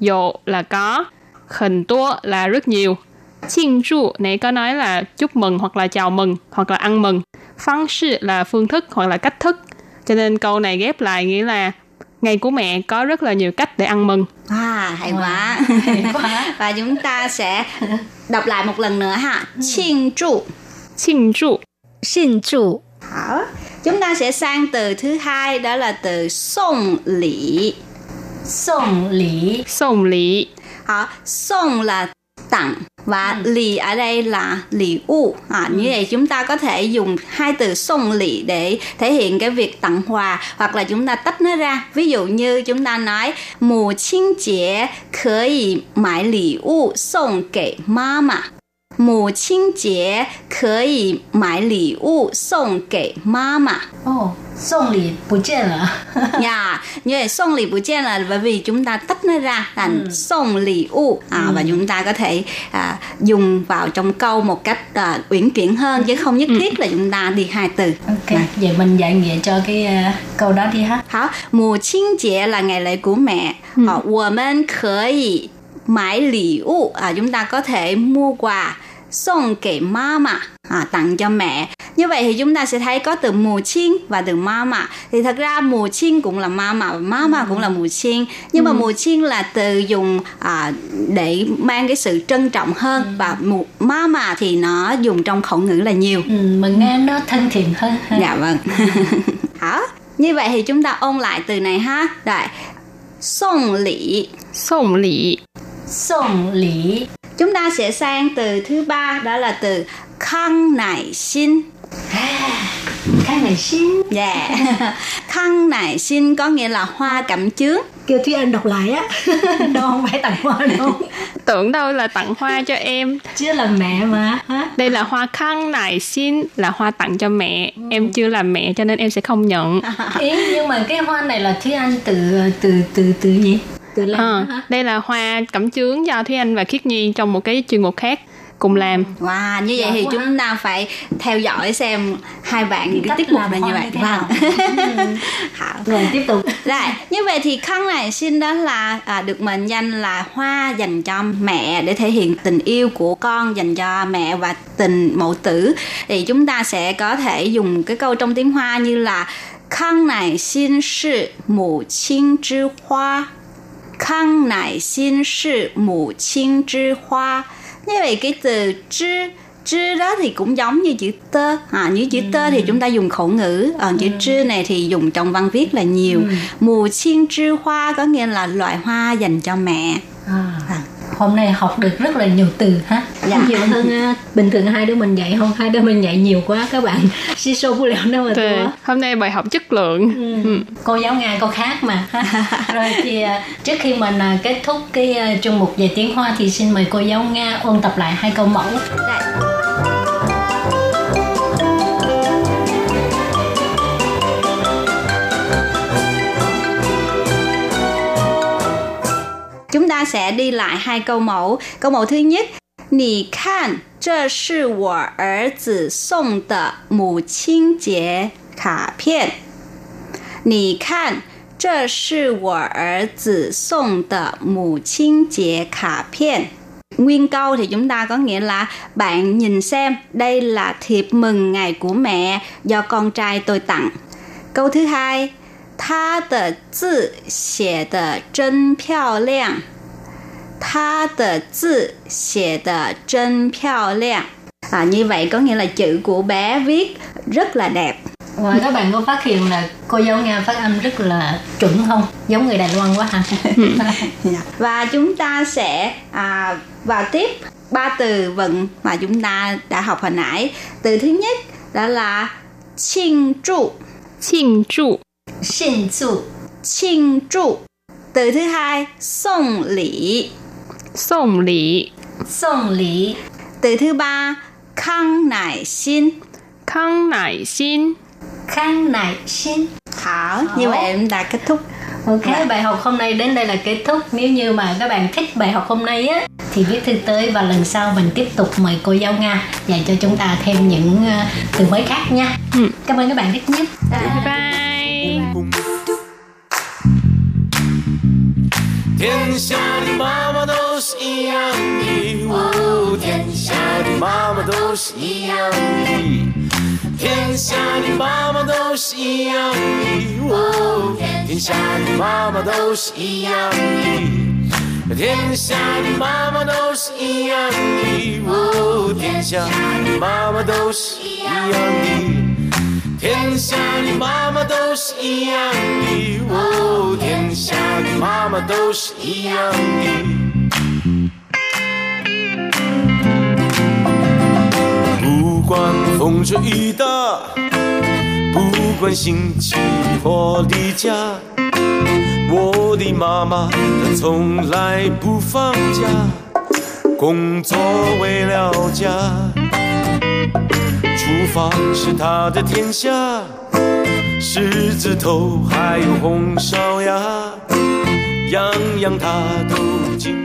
Speaker 1: Dụ là có. Hình tố là rất nhiều.庆祝này có nói là chúc mừng hoặc là chào mừng hoặc là ăn mừng. Phương sự là phương thức hoặc là cách thức. Cho nên câu này ghép lại nghĩa là ngày của mẹ có rất là nhiều cách để ăn mừng.
Speaker 4: À, hay quá. Hay quá. Và chúng ta sẽ đọc lại một lần nữa ha.庆祝.
Speaker 1: 庆祝.
Speaker 3: 庆祝.
Speaker 4: Hảo. Chúng ta sẽ sang từ thứ hai đó là từ song lỷ.
Speaker 3: Song lỷ.
Speaker 1: Song lỷ.
Speaker 4: Hảo. Song là tặng và lì ở đây là lì u à, như vậy chúng ta có thể dùng hai từ song lì để thể hiện cái việc tặng quà hoặc là chúng ta tách nó ra ví dụ như chúng ta nói mù chính chế có thể 买礼物送给妈妈 母亲节可以买礼物送给妈妈。
Speaker 3: Ồ,送礼不见了。
Speaker 4: Dạ, như vậy送lì bù chen là bởi vì chúng ta tách nó ra thành送lì u à, và chúng ta có thể à, dùng vào trong câu một cách à, uyển chuyển hơn chứ không nhất thiết là chúng ta đi hai từ.
Speaker 3: Ok, vậy mình dạy nghĩa cho cái ờ, câu đó đi ha.
Speaker 4: 好，母亲节 là ngày lễ của mẹ. Họ, 我们可以买礼物 à, chúng ta có thể mua quà 送给妈妈 à, tặng cho mẹ. Như vậy thì chúng ta sẽ thấy có từ mù chiên và từ mama. Thì thật ra mù chiên cũng là mama và mama cũng là mù chiên. Nhưng mà mù chiên là từ dùng à, để mang cái sự trân trọng hơn và mù mama thì nó dùng trong khẩu ngữ là nhiều.
Speaker 3: Ừ, mình nghe nó thân thiện hơn ha.
Speaker 4: Dạ vâng. Hả? Như vậy thì chúng ta ôn lại từ này ha. Rồi. Song lỷ.
Speaker 1: 送礼
Speaker 3: 送 lý.
Speaker 4: Chúng ta sẽ sang từ thứ ba đó là từ khang nải xin.
Speaker 3: Cái này xin.
Speaker 4: Dạ. khang nải xin có nghĩa là hoa cẩm chướng.
Speaker 3: Kêu Thúy Anh đọc lại á. đâu không phải tặng hoa đâu.
Speaker 1: tưởng đâu là tặng hoa cho em
Speaker 3: Chứ là mẹ mà. Ha?
Speaker 1: đây là hoa khăn nải xin là hoa tặng cho mẹ em chưa làm mẹ cho nên em sẽ không nhận
Speaker 3: Ý, nhưng mà cái hoa này là Thúy Anh từ từ từ từ gì? từ lan
Speaker 1: ờ, đây là hoa cẩm chướng do thúy anh và khiết nhi trong một cái chuyên mục khác cùng ừ. làm.
Speaker 4: Wow như vậy
Speaker 3: Giỏi
Speaker 4: thì
Speaker 3: quá.
Speaker 4: chúng ta phải theo dõi xem hai bạn những cái tiết mục là như vậy. vâng.
Speaker 3: Rồi tiếp tục.
Speaker 4: Rồi như vậy thì khăn này xin đó là à, được mệnh danh là hoa dành cho mẹ để thể hiện tình yêu của con dành cho mẹ và tình mẫu tử. Thì chúng ta sẽ có thể dùng cái câu trong tiếng hoa như là khăn này xin sự mù chinh chư hoa. Khăn nải xin sự mù chinh 之花. Như vậy cái từ chứ chứ đó thì cũng giống như chữ tơ à, như chữ tơ thì ừ. chúng ta dùng khẩu ngữ. Còn à, chữ ừ. chư này thì dùng trong văn viết là nhiều. Ừ. Mù mùa chiên chư hoa có nghĩa là loại hoa dành cho mẹ.
Speaker 3: À. à hôm nay học được rất là nhiều từ ha
Speaker 4: Dạ.
Speaker 3: nhiều hơn à, bình thường hai đứa mình dạy không hai đứa mình dạy nhiều quá các bạn si sô bu lẹo đâu mà thua
Speaker 1: hôm nay bài học chất lượng Ừ.
Speaker 3: cô giáo nga cô khác mà rồi thì à, trước khi mình à, kết thúc cái chương mục về tiếng hoa thì xin mời cô giáo nga ôn tập lại hai câu mẫu
Speaker 4: Đây. Chúng ta sẽ đi lại hai câu mẫu. Câu mẫu thứ nhất, 你看，这是我儿子送的母亲节卡片。你看，这是我儿子送的母亲节卡片。Nguyên câu thì chúng ta có nghĩa là bạn nhìn xem, đây là thiệp mừng ngày của mẹ do con trai tôi tặng. Câu thứ hai, 他的字写得真漂亮。他的字写得真漂亮。À, như vậy có nghĩa là chữ của bé viết rất là đẹp.
Speaker 3: và các bạn có phát hiện là cô giáo nga phát âm rất là chuẩn không giống người đài loan quá ha
Speaker 4: Và chúng ta sẽ à, vào tiếp ba từ vựng mà chúng ta đã học hồi nãy. Từ thứ nhất đó là 庆祝
Speaker 1: 庆祝
Speaker 3: xin chu
Speaker 4: 庆祝 Từ thứ hai 送礼
Speaker 1: 送礼
Speaker 3: 送礼
Speaker 4: Từ thứ ba khăn nải xin
Speaker 1: 康乃馨
Speaker 3: khang nại xin
Speaker 4: Hảo, như vậy chúng ta kết thúc
Speaker 3: Ok, bài học hôm nay đến đây là kết thúc. Nếu như mà các bạn thích bài học hôm nay á, thì viết thư tới và lần sau mình tiếp tục mời cô giáo Nga dạy cho chúng ta thêm những ờ, từ mới khác nha.
Speaker 1: Ừ.
Speaker 3: Cảm ơn các bạn rất nhiều.
Speaker 1: bye bye
Speaker 5: 天下的妈妈都是一样的，哦，天下的妈妈都是一样的，天下的妈妈都是一样的，哦，天下的妈妈都是一样的，天下的妈妈都是一样的，哦，天下的妈妈都是一样的。天下的妈妈都是一样的，哦，天下的妈妈都是一样的。不管风吹雨打，不管星期或离家，我的妈妈她从来不放假，工作为了家。厨房是他的天下，狮子头还有红烧鸭，样样他都精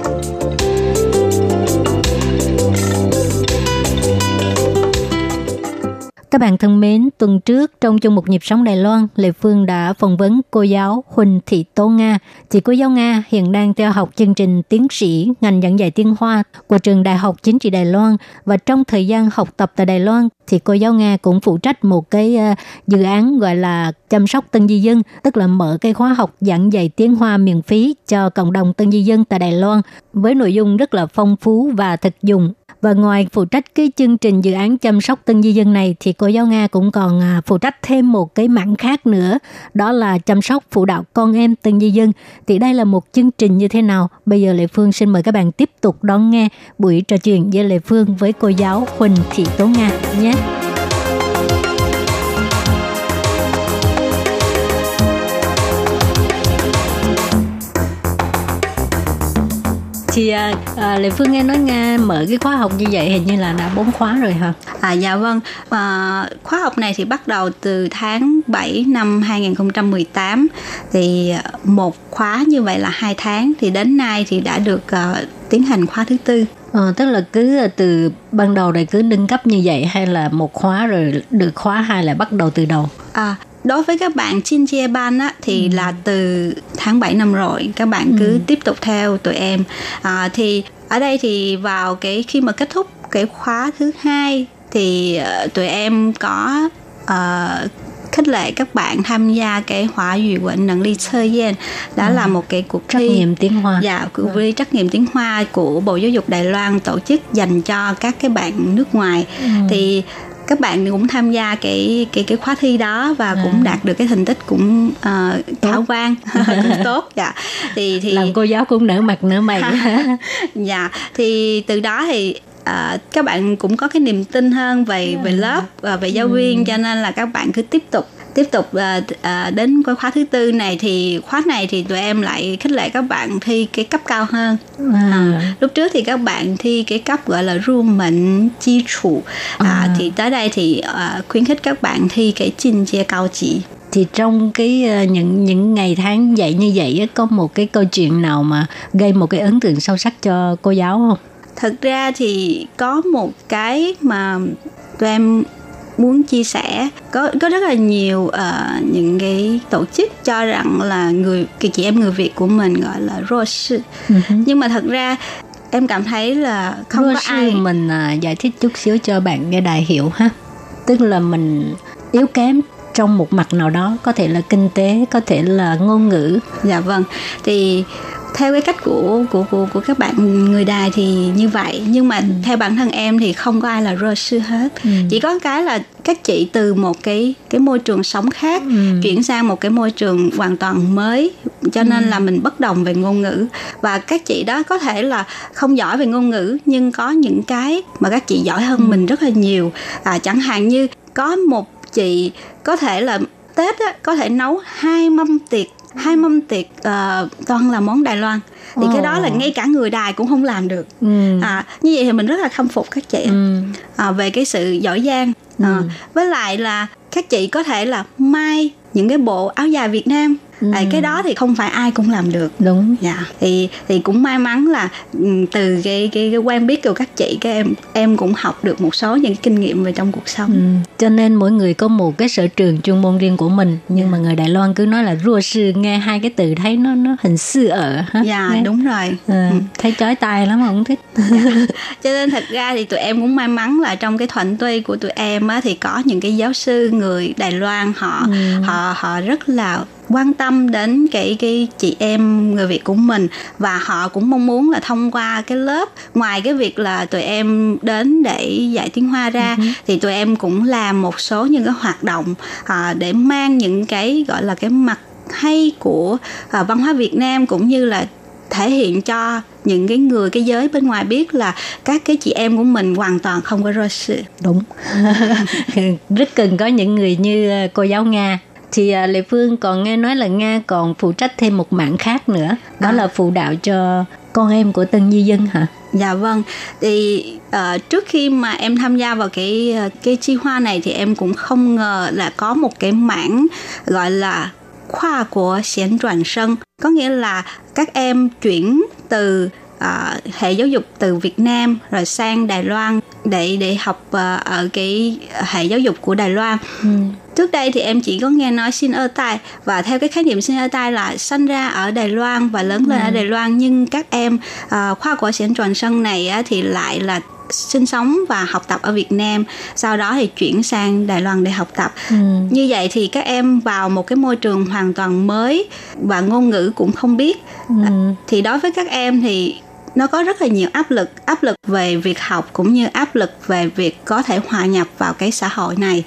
Speaker 3: Các bạn thân mến, tuần trước trong chung một nhịp sống Đài Loan, Lê Phương đã phỏng vấn cô giáo Huỳnh Thị tô Nga. Chị cô giáo Nga hiện đang theo học chương trình tiến sĩ ngành giảng dạy tiếng Hoa của trường Đại học Chính trị Đài Loan và trong thời gian học tập tại Đài Loan thì cô giáo Nga cũng phụ trách một cái ờ, dự án gọi là chăm sóc tân di dân, tức là mở cái khóa học giảng dạy tiếng Hoa miễn phí cho cộng đồng tân di dân tại Đài Loan với nội dung rất là phong phú và thực dụng và ngoài phụ trách cái chương trình dự án chăm sóc tân di dân này thì cô giáo Nga cũng còn à, phụ trách thêm một cái mảng khác nữa, đó là chăm sóc phụ đạo con em tân di dân. Thì đây là một chương trình như thế nào? Bây giờ Lệ Phương xin mời các bạn tiếp tục đón nghe buổi trò chuyện với Lệ Phương với cô giáo Huỳnh Thị Tố Nga nhé. Thì à, à, Lệ Phương nghe nói Nga mở cái khóa học như vậy hình như là đã bốn khóa rồi hả?
Speaker 4: À dạ vâng, à, khóa học này thì bắt đầu từ tháng 7 năm 2018 thì một khóa như vậy là hai tháng thì đến nay thì đã được uh, tiến hành khóa thứ tư.
Speaker 3: Ờ, tức là cứ ờ, từ ban đầu này cứ nâng cấp như vậy hay là một khóa rồi được khóa hai là bắt đầu từ đầu?
Speaker 4: À, đối với các bạn Chin Chia Ban á, thì ừ. là từ tháng 7 năm rồi các bạn cứ
Speaker 3: Ừ.
Speaker 4: tiếp tục theo tụi em à, thì ở đây thì vào cái khi mà kết thúc cái khóa thứ hai thì ờ, tụi em có ờ, khích lệ các bạn tham gia cái hóa dụ quận năng ly chơi yên đó
Speaker 3: Ừ.
Speaker 4: là một cái cuộc
Speaker 3: Trắc
Speaker 4: thi
Speaker 3: nghiệm tiếng Hoa.
Speaker 4: Dạ, cuộc thi trắc nghiệm tiếng Hoa của Bộ Giáo dục Đài Loan tổ chức dành cho các cái bạn nước ngoài.
Speaker 3: Ừ.
Speaker 4: Thì các bạn cũng tham gia cái cái cái khóa thi đó và cũng
Speaker 3: À.
Speaker 4: đạt được cái thành tích cũng uh, khả quan cũng tốt dạ. Thì thì
Speaker 3: Làm cô giáo cũng nở mặt nở mày.
Speaker 4: dạ. Thì từ đó thì à, các bạn cũng có cái niềm tin hơn về về lớp và về giáo viên cho nên là các bạn cứ tiếp tục tiếp tục à, à, đến cái khóa thứ tư này thì khóa này thì tụi em lại khích lệ các bạn thi cái cấp cao hơn
Speaker 3: à,
Speaker 4: lúc trước thì các bạn thi cái cấp gọi là ru mệnh chi chủ à,
Speaker 3: À.
Speaker 4: thì tới đây thì à, khuyến khích các bạn thi cái trình chia cao chỉ
Speaker 3: thì trong cái ờ, những những ngày tháng dạy như vậy có một cái câu chuyện nào mà gây một cái ấn tượng sâu sắc cho cô giáo không?
Speaker 4: thật ra thì có một cái mà tụi em muốn chia sẻ có có rất là nhiều ờ, những cái tổ chức cho rằng là người cái chị em người Việt của mình gọi là rô sư nhưng mà thật ra em cảm thấy là không
Speaker 3: Rô
Speaker 4: có ai
Speaker 3: mình à, giải thích chút xíu cho bạn nghe đài hiểu ha. Tức là mình yếu kém trong một mặt nào đó, có thể là kinh tế, có thể là ngôn ngữ.
Speaker 4: Dạ vâng. Thì theo cái cách của của của của các bạn người đài thì như vậy. Nhưng mà theo bản thân em thì không có ai là rơ sư hết.
Speaker 3: Ừ.
Speaker 4: chỉ có cái là các chị từ một cái cái môi trường sống khác
Speaker 3: Ừ.
Speaker 4: chuyển sang một cái môi trường hoàn toàn mới. Cho nên là mình bất đồng về ngôn ngữ. Và các chị đó có thể là không giỏi về ngôn ngữ nhưng có những cái mà các chị giỏi hơn mình rất là nhiều. À, chẳng hạn như có một chị có thể là tết á, có thể nấu hai mâm tiệc hai mâm tiệc ờ, toàn là món Đài Loan. Thì cái đó là ngay cả người Đài cũng không làm được.
Speaker 3: Ừ.
Speaker 4: à, như vậy thì mình rất là khâm phục các chị
Speaker 3: Ừ.
Speaker 4: à, về cái sự giỏi giang. Ờ, với lại là các chị có thể là may những cái bộ áo dài Việt Nam
Speaker 3: Ừ.
Speaker 4: Tại cái đó thì không phải ai cũng làm được
Speaker 3: đúng
Speaker 4: dạ thì thì cũng may mắn là ừ, từ cái cái, cái quen biết của các chị các em em cũng học được một số những cái kinh nghiệm về trong cuộc sống
Speaker 3: Ừ. Cho nên mỗi người có một cái sở trường chuyên môn riêng của mình nhưng mà người Đài Loan cứ nói là rùa sư nghe hai cái từ thấy nó nó hình sư ở ha.
Speaker 4: dạ
Speaker 3: Nghe-
Speaker 4: đúng rồi
Speaker 3: Ờ,
Speaker 4: Ừ.
Speaker 3: thấy chói tai lắm không thích.
Speaker 4: cho nên thật ra thì tụi em cũng may mắn là trong cái thuận tuy của tụi em á, thì có những cái giáo sư người Đài Loan họ
Speaker 3: Ừ.
Speaker 4: họ họ rất là quan tâm đến cái cái chị em người Việt của mình và họ cũng mong muốn là thông qua cái lớp ngoài cái việc là tụi em đến để dạy tiếng Hoa ra thì tụi em cũng làm một số những cái hoạt động à, để mang những cái gọi là cái mặt hay của à, văn hóa Việt Nam cũng như là thể hiện cho những cái người cái giới bên ngoài biết là các cái chị em của mình hoàn toàn không có rơi sự
Speaker 3: Đúng. Rất cần có những người như cô giáo Nga. Thì à, Lệ Phương còn nghe nói là Nga còn phụ trách thêm một mảng khác nữa. Đó
Speaker 4: À.
Speaker 3: là phụ đạo cho con em của tân di dân hả?
Speaker 4: Dạ vâng. Thì ờ, trước khi mà em tham gia vào cái ờ, cái chi hoa này thì em cũng không ngờ là có một cái mảng gọi là khoa của xiển chuyển sân, có nghĩa là các em chuyển từ ờ, hệ giáo dục từ Việt Nam rồi sang Đài Loan để để học ờ, ở cái hệ giáo dục của Đài Loan.
Speaker 3: Ừ.
Speaker 4: Trước đây thì em chỉ có nghe nói sinh ơ tai và theo cái khái niệm sinh ơ tai là sinh ra ở Đài Loan và lớn lên ở Đài Loan nhưng các em à, khoa của xiển tròn sân này á, thì lại là sinh sống và học tập ở Việt Nam sau đó thì chuyển sang Đài Loan để học tập
Speaker 3: Ừ.
Speaker 4: như vậy thì các em vào một cái môi trường hoàn toàn mới và ngôn ngữ cũng không biết
Speaker 3: Ừ.
Speaker 4: thì đối với các em thì nó có rất là nhiều áp lực áp lực về việc học cũng như áp lực về việc có thể hòa nhập vào cái xã hội này.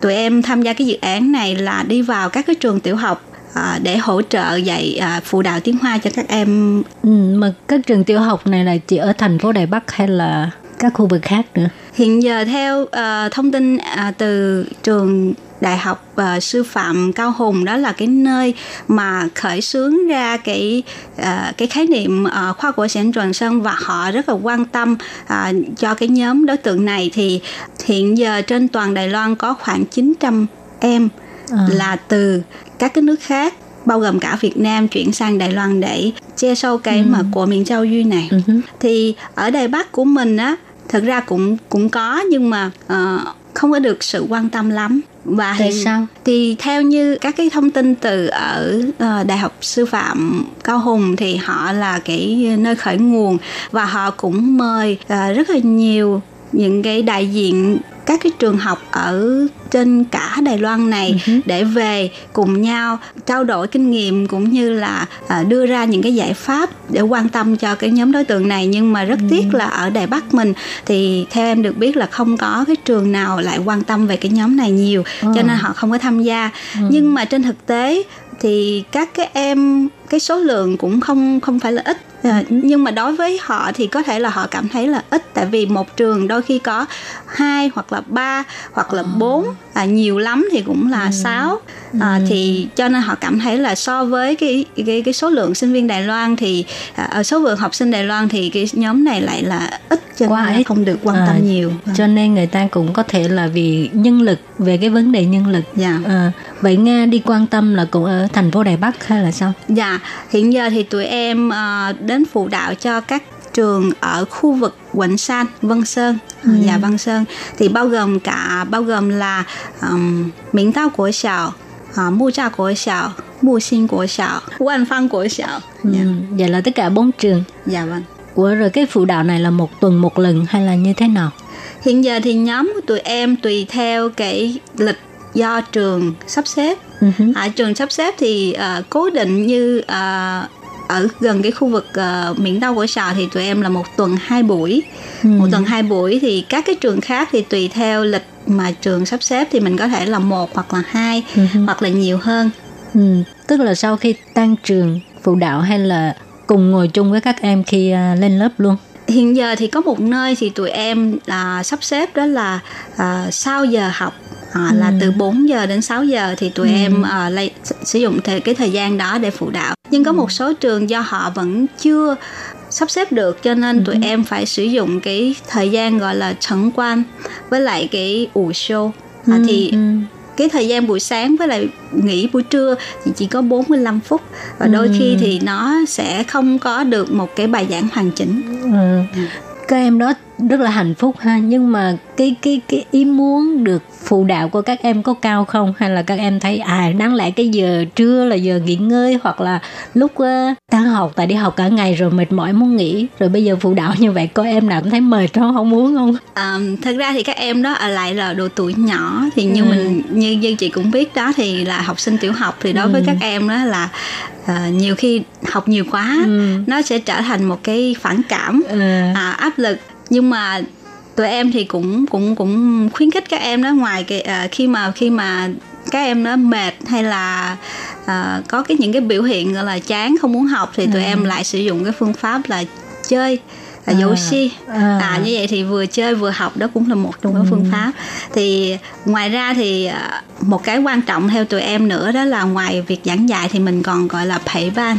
Speaker 4: Tụi em tham gia cái dự án này là đi vào các cái trường tiểu học à, để hỗ trợ dạy à, phụ đạo tiếng hoa cho các em.
Speaker 3: Ừ, mà các trường tiểu học này là chỉ ở thành phố Đài Bắc hay là các khu vực khác nữa?
Speaker 4: hiện giờ theo à, thông tin à, từ trường đại học à, sư phạm cao hùng đó là cái nơi mà khởi xướng ra cái à, cái khái niệm à, khoa của sản tròn sân và họ rất là quan tâm à, cho cái nhóm đối tượng này thì hiện giờ trên toàn Đài Loan có khoảng 900 em
Speaker 3: À.
Speaker 4: là từ các cái nước khác bao gồm cả Việt Nam chuyển sang Đài Loan để che sâu cái mà của miền Châu Duy này
Speaker 3: Ừ hứ.
Speaker 4: thì ở Đài Bắc của mình á thật ra cũng cũng có nhưng mà ờ, không có được sự quan tâm lắm và
Speaker 3: Tại
Speaker 4: hiện-
Speaker 3: sao?
Speaker 4: thì theo như các cái thông tin từ ở ờ, đại học sư phạm cao hùng thì họ là cái nơi khởi nguồn và họ cũng mời ờ, rất là nhiều những cái đại diện các cái trường học ở trên cả Đài Loan này để về cùng nhau trao đổi kinh nghiệm cũng như là à, đưa ra những cái giải pháp để quan tâm cho cái nhóm đối tượng này. Nhưng mà rất tiếc là ở Đài Bắc mình thì theo em được biết là không có cái trường nào lại quan tâm về cái nhóm này nhiều cho nên họ không có tham gia. Nhưng mà trên thực tế thì các cái em cái số lượng cũng không không phải là ít À, nhưng mà đối với họ thì có thể là họ cảm thấy là ít tại vì một trường đôi khi có hai hoặc là ba hoặc là bốn à, nhiều lắm thì cũng là sáu à, thì cho nên họ cảm thấy là so với cái cái cái số lượng sinh viên Đài Loan thì à, ở số lượng học sinh Đài Loan thì cái nhóm này lại là ít cho
Speaker 3: Quá
Speaker 4: nên không được quan tâm
Speaker 3: À,
Speaker 4: nhiều
Speaker 3: Cho nên người ta cũng có thể là vì nhân lực về cái vấn đề nhân lực.
Speaker 4: Dạ.
Speaker 3: À, vậy Nga đi quan tâm là cũng ở thành phố Đài Bắc hay là sao?
Speaker 4: Dạ, hiện giờ thì tụi em ờ, đến phụ đạo cho các trường ở khu vực Quỳnh San, Vân Sơn, ừ. dạ Vân Sơn thì bao gồm cả bao gồm là um, Miễn Tao của Sào, uh, Mu Cha của Sào, Mu Xin của Sào, Quan của Sào. Dạ.
Speaker 3: Ừ, vậy là tất cả bốn trường.
Speaker 4: dạ vâng.
Speaker 3: Ủa rồi cái phụ đạo này là một tuần một lần hay là như thế nào?
Speaker 4: Hiện giờ thì nhóm của tụi em tùy theo cái lịch do trường sắp xếp.
Speaker 3: Ừ hứ.
Speaker 4: À, trường sắp xếp thì ờ, cố định như ờ, ở gần cái khu vực uh, miền đông của Sào thì tụi em là một tuần hai buổi.
Speaker 3: Ừ.
Speaker 4: Một tuần hai buổi thì các cái trường khác thì tùy theo lịch mà trường sắp xếp thì mình có thể là một hoặc là hai
Speaker 3: Ừ
Speaker 4: hoặc là nhiều hơn.
Speaker 3: Ừ, tức là sau khi tan trường phụ đạo hay là cùng ngồi chung với các em khi à, lên lớp luôn?
Speaker 4: Hiện giờ thì có một nơi thì tụi em là sắp xếp đó là à, sau giờ học à, là từ 4 giờ đến 6 giờ thì tụi em à, lấy, sử dụng thời, cái thời gian đó để phụ đạo. Nhưng có một số trường do họ vẫn chưa sắp xếp được cho nên tụi em phải sử dụng cái thời gian gọi là trấn quan với lại cái ủ show à, thì
Speaker 3: Ừ.
Speaker 4: cái thời gian buổi sáng với lại nghỉ buổi trưa thì chỉ có 45 phút. Và đôi khi thì nó sẽ không có được một cái bài giảng hoàn chỉnh.
Speaker 3: Ừ. các em đó rất là hạnh phúc ha nhưng mà cái cái cái ý muốn được phụ đạo của các em có cao không hay là các em thấy à đáng lẽ cái giờ trưa là giờ nghỉ ngơi hoặc là lúc uh, tan học tại đi học cả ngày rồi mệt mỏi muốn nghỉ rồi bây giờ phụ đạo như vậy có em nào cũng thấy mệt không không muốn không
Speaker 4: À, thật ra thì các em đó ở lại là độ tuổi nhỏ thì như
Speaker 3: Ừ.
Speaker 4: mình như như chị cũng biết đó thì là học sinh tiểu học thì đối với các em đó là à, nhiều khi học nhiều quá
Speaker 3: Ừ.
Speaker 4: nó sẽ trở thành một cái phản cảm
Speaker 3: Ừ.
Speaker 4: à, áp lực nhưng mà tụi em thì cũng cũng cũng khuyến khích các em đó ngoài cái à, khi mà khi mà các em nó mệt hay là à, có cái những cái biểu hiện gọi là chán không muốn học thì tụi em lại sử dụng cái phương pháp là chơi
Speaker 3: À.
Speaker 4: dấu si
Speaker 3: À.
Speaker 4: à như vậy thì vừa chơi vừa học đó cũng là một trong các phương pháp. Thì ngoài ra thì à, một cái quan trọng theo tụi em nữa đó là ngoài việc giảng dạy thì mình còn gọi là phẩy ban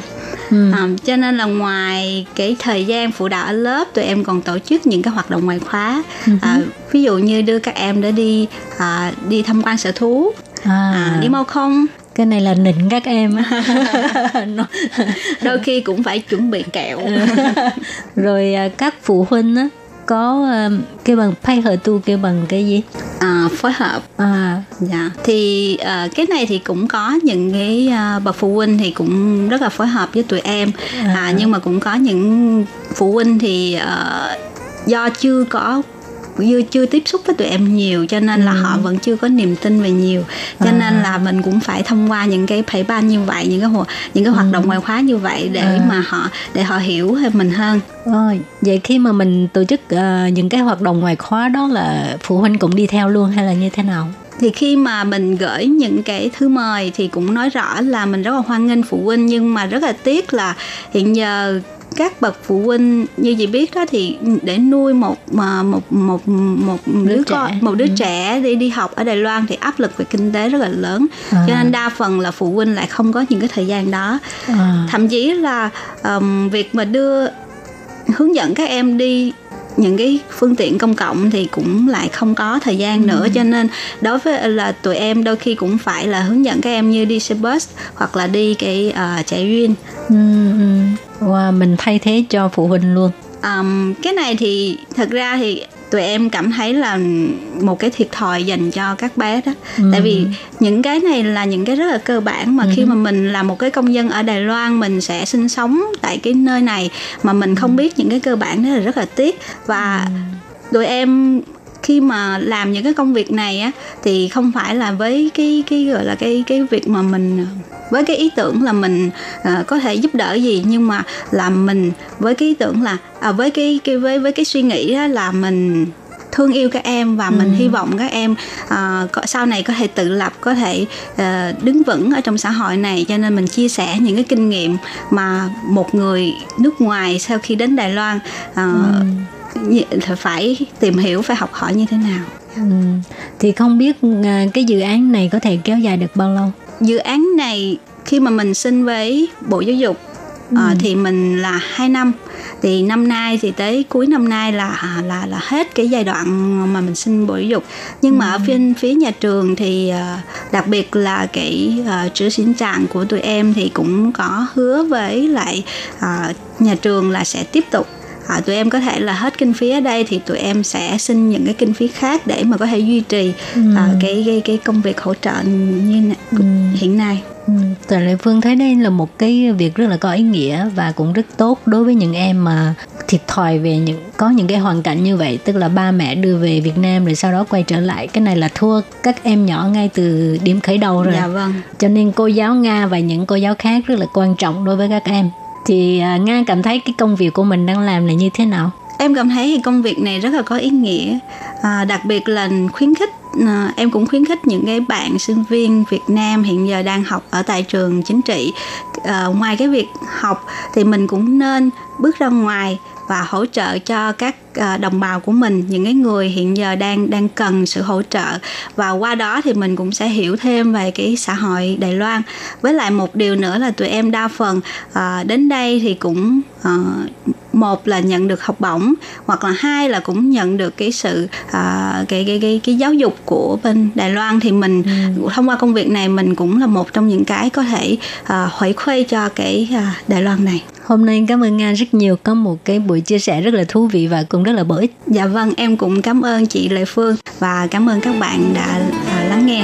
Speaker 3: Ừ.
Speaker 4: À, cho nên là ngoài cái thời gian phụ đạo ở lớp tụi em còn tổ chức những cái hoạt động ngoài khóa. À, ví dụ như đưa các em để đi à, đi tham quan sở thú.
Speaker 3: À,
Speaker 4: à, đi mau không
Speaker 3: cái này là nịnh các em.
Speaker 4: Đôi khi cũng phải chuẩn bị kẹo.
Speaker 3: Rồi à, các phụ huynh á có à, kêu bằng pay hợp tu kêu bằng cái gì?
Speaker 4: À, phối hợp.
Speaker 3: À.
Speaker 4: Dạ, thì ờ, cái này thì cũng có những cái ờ, bậc phụ huynh thì cũng rất là phối hợp với tụi em, à, nhưng mà cũng có những phụ huynh thì ờ, do chưa có chưa chưa tiếp xúc với tụi em nhiều cho nên là họ vẫn chưa có niềm tin về nhiều. Cho nên là mình cũng phải thông qua những cái phải ban như vậy những cái những cái hoạt động ngoại khóa như vậy để
Speaker 3: À.
Speaker 4: mà họ để họ hiểu thêm mình hơn.
Speaker 3: Ôi, vậy khi mà mình tổ chức ờ, những cái hoạt động ngoài khóa đó là phụ huynh cũng đi theo luôn hay là như thế nào?
Speaker 4: thì khi mà mình gửi những cái thư mời thì cũng nói rõ là mình rất là hoan nghênh phụ huynh nhưng mà rất là tiếc là hiện giờ các bậc phụ huynh như chị biết đó thì để nuôi một mà một một một đứa,
Speaker 3: Đứa
Speaker 4: con
Speaker 3: trẻ.
Speaker 4: một đứa trẻ đi đi học ở Đài Loan thì áp lực về kinh tế rất là lớn
Speaker 3: À.
Speaker 4: cho nên đa phần là phụ huynh lại không có những cái thời gian đó
Speaker 3: À,
Speaker 4: thậm chí là um, việc mà đưa hướng dẫn các em đi những cái phương tiện công cộng thì cũng lại không có thời gian nữa cho nên đối với là tụi em đôi khi cũng phải là hướng dẫn các em như đi xe bus hoặc là đi cái uh, chạy duyên
Speaker 3: ừ, ừ. Wow, mình thay thế cho phụ huynh luôn.
Speaker 4: um, cái này thì thật ra thì tụi em cảm thấy là một cái thiệt thòi dành cho các bé đó. Tại vì những cái này là những cái rất là cơ bản mà khi mà mình là một cái công dân ở Đài Loan mình sẽ sinh sống tại cái nơi này mà mình không biết những cái cơ bản đó là rất là tiếc. Và tụi em khi mà làm những cái công việc này á thì không phải là với cái cái gọi là cái cái việc mà mình với cái ý tưởng là mình ờ, có thể giúp đỡ gì nhưng mà là mình với cái ý tưởng là à, với cái cái với với cái suy nghĩ đó là mình thương yêu các em và mình hy vọng các em có, sau này có thể tự lập có thể ờ, đứng vững ở trong xã hội này. Cho nên mình chia sẻ những cái kinh nghiệm mà một người nước ngoài sau khi đến Đài Loan ờ, như- phải tìm hiểu phải học hỏi như thế nào
Speaker 3: Ừ. Thì không biết à, cái dự án này có thể kéo dài được bao lâu?
Speaker 4: dự án này khi mà mình xin với bộ giáo dục ờ, thì mình là 2 năm thì năm nay thì tới cuối năm nay là à, là là hết cái giai đoạn mà mình xin bộ giáo dục nhưng mà ở phía phía nhà trường thì đặc biệt là cái uh, chữ xin trạng của tụi em thì cũng có hứa với lại ờ, nhà trường là sẽ tiếp tục À, tụi em có thể là hết kinh phí ở đây thì tụi em sẽ xin những cái kinh phí khác để mà có thể duy trì à, cái, cái cái công việc hỗ trợ như nè- hiện nay.
Speaker 3: Ừ. Tại Lệ Phương thấy đây là một cái việc rất là có ý nghĩa và cũng rất tốt đối với những em mà thiệt thòi về những có những cái hoàn cảnh như vậy tức là ba mẹ đưa về Việt Nam rồi sau đó quay trở lại cái này là thua các em nhỏ ngay từ điểm khởi đầu rồi
Speaker 4: Dạ vâng.
Speaker 3: cho nên cô giáo Nga và những cô giáo khác rất là quan trọng đối với các em thì à, Nga cảm thấy cái công việc của mình đang làm là như thế nào
Speaker 4: Em cảm thấy thì công việc này rất là có ý nghĩa, à, đặc biệt là khuyến khích à, em cũng khuyến khích những cái bạn sinh viên Việt Nam hiện giờ đang học ở tại trường chính trị. À, ngoài cái việc học thì mình cũng nên bước ra ngoài và hỗ trợ cho các đồng bào của mình những cái người hiện giờ đang đang cần sự hỗ trợ và qua đó thì mình cũng sẽ hiểu thêm về cái xã hội Đài Loan với lại một điều nữa là tụi em đa phần à, đến đây thì cũng à, một là nhận được học bổng hoặc là hai là cũng nhận được cái sự à, cái, cái cái cái giáo dục của bên Đài Loan thì mình ừ. thông qua công việc này mình cũng là một trong những cái có thể à, huệ khuê cho cái à, Đài Loan này.
Speaker 3: Hôm nay cảm ơn Nga rất nhiều có một cái buổi chia sẻ rất là thú vị và cũng rất là bổ ích.
Speaker 4: Dạ vâng, em cũng cảm ơn chị Lệ Phương và cảm ơn các bạn đã à, lắng nghe.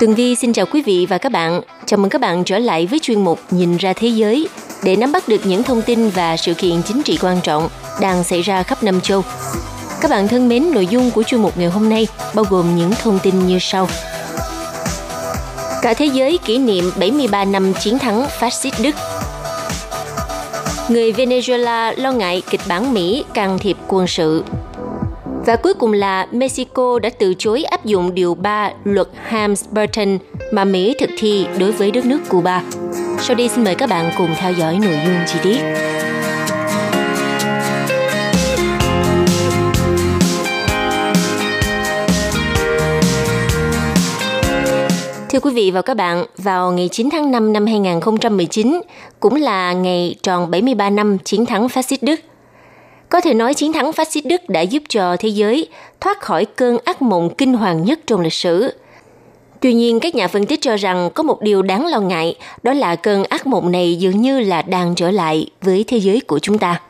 Speaker 6: Tường Vi xin chào quý vị và các bạn. Chào mừng các bạn trở lại với chuyên mục Nhìn ra thế giới để nắm bắt được những thông tin và sự kiện chính trị quan trọng đang xảy ra khắp năm châu. Các bạn thân mến, nội dung của chuyên mục ngày hôm nay bao gồm những thông tin như sau. Cả thế giới kỷ niệm 73 năm chiến thắng phát xít Đức. Người Venezuela lo ngại kịch bản Mỹ can thiệp quân sự và cuối cùng là Mexico đã từ chối áp dụng điều 3 luật Helms-Burton mà Mỹ thực thi đối với đất nước Cuba. Sau đây xin mời các bạn cùng theo dõi nội dung chi tiết. Thưa quý vị và các bạn, vào ngày 9 tháng 5 năm 2019, cũng là ngày tròn 73 năm chiến thắng phát xít Đức – có thể nói chiến thắng phát xít Đức đã giúp cho thế giới thoát khỏi cơn ác mộng kinh hoàng nhất trong lịch sử. Tuy nhiên, các nhà phân tích cho rằng có một điều đáng lo ngại, đó là cơn ác mộng này dường như là đang trở lại với thế giới của chúng ta.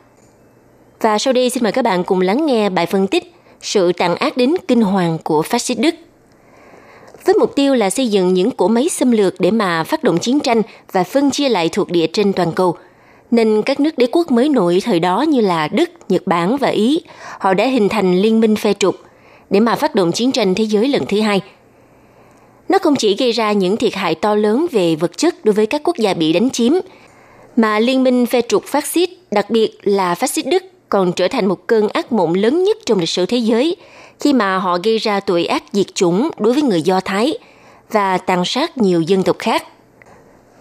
Speaker 6: Và sau đây xin mời các bạn cùng lắng nghe bài phân tích sự tàn ác đến kinh hoàng của phát xít Đức. Với mục tiêu là xây dựng những cỗ máy xâm lược để mà phát động chiến tranh và phân chia lại thuộc địa trên toàn cầu – nên các nước đế quốc mới nổi thời đó như là Đức, Nhật Bản và Ý, họ đã hình thành liên minh phe trục để mà phát động chiến tranh thế giới lần thứ hai. Nó không chỉ gây ra những thiệt hại to lớn về vật chất đối với các quốc gia bị đánh chiếm, mà liên minh phe trục phát xít, đặc biệt là phát xít Đức, còn trở thành một cơn ác mộng lớn nhất trong lịch sử thế giới khi mà họ gây ra tội ác diệt chủng đối với người Do Thái và tàn sát nhiều dân tộc khác.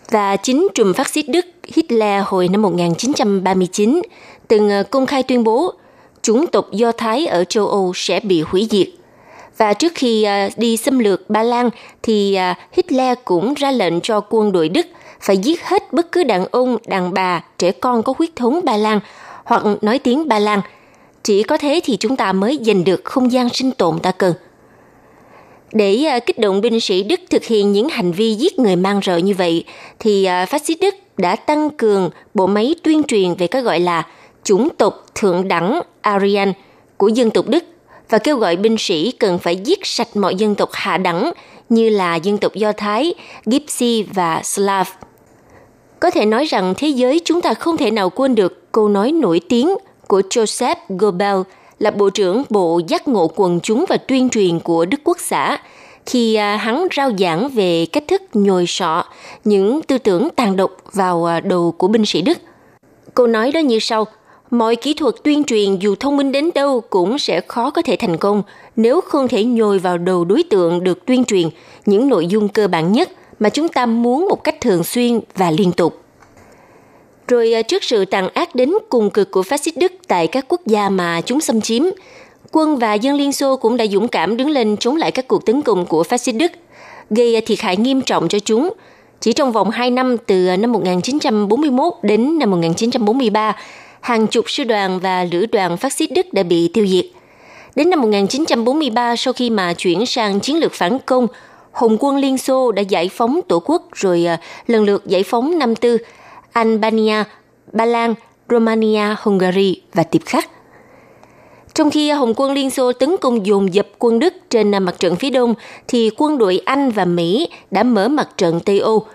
Speaker 6: Và chính trùm phát xít Đức Hitler hồi năm 1939 từng ờ, công khai tuyên bố chủng tộc Do Thái ở châu Âu sẽ bị hủy diệt. Và trước khi ờ, đi xâm lược Ba Lan thì ờ, Hitler cũng ra lệnh cho quân đội Đức phải giết hết bất cứ đàn ông, đàn bà, trẻ con có huyết thống Ba Lan hoặc nói tiếng Ba Lan. Chỉ có thế thì chúng ta mới giành được không gian sinh tồn ta cần. Để ờ, kích động binh sĩ Đức thực hiện những hành vi giết người mang rợ như vậy, thì ờ, phát xít Đức đã tăng cường bộ máy tuyên truyền về cái gọi là chủng tộc thượng đẳng Aryan của dân tộc Đức và kêu gọi binh sĩ cần phải giết sạch mọi dân tộc hạ đẳng như là dân tộc Do Thái, Gypsy và Slav. Có thể nói rằng thế giới chúng ta không thể nào quên được câu nói nổi tiếng của Joseph Goebbels là Bộ trưởng Bộ Giác ngộ quần chúng và tuyên truyền của Đức Quốc xã – khi à, hắn rao giảng về cách thức nhồi sọ những tư tưởng tàn độc vào à, đầu của binh sĩ Đức. Câu nói đó như sau, mọi kỹ thuật tuyên truyền dù thông minh đến đâu cũng sẽ khó có thể thành công nếu không thể nhồi vào đầu đối tượng được tuyên truyền những nội dung cơ bản nhất mà chúng ta muốn một cách thường xuyên và liên tục. Rồi à, trước sự tàn ác đến cùng cực của phát xít Đức tại các quốc gia mà chúng xâm chiếm, quân và dân Liên Xô cũng đã dũng cảm đứng lên chống lại các cuộc tấn công của phát xít Đức, gây à, thiệt hại nghiêm trọng cho chúng. Chỉ trong vòng 2 năm từ à, năm 1941 đến năm 1943, hàng chục sư đoàn và lữ đoàn phát xít Đức đã bị tiêu diệt. Đến năm 1943, sau khi mà chuyển sang chiến lược phản công, Hồng quân Liên Xô đã giải phóng tổ quốc rồi lần lượt giải phóng năm tư Albania, Ba Lan, Romania, Hungary và tiếp khắc. Trong khi Hồng quân Liên Xô tấn công dồn dập quân Đức trên mặt trận phía đông, thì quân đội Anh và Mỹ đã mở mặt trận Tây Âu.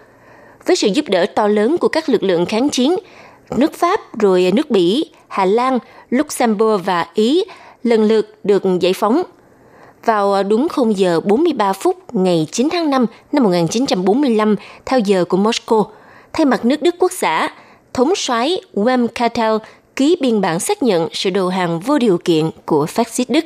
Speaker 6: Với sự giúp đỡ to lớn của các lực lượng kháng chiến, nước Pháp rồi nước Bỉ, Hà Lan, Luxembourg và Ý lần lượt được giải phóng. Vào đúng 0 giờ 43 phút ngày 9 tháng 5 năm 1945 theo giờ của Moscow, thay mặt nước Đức quốc xã, thống soái Wem Cartel ký biên bản xác nhận sự đầu hàng vô điều kiện của phát xít Đức.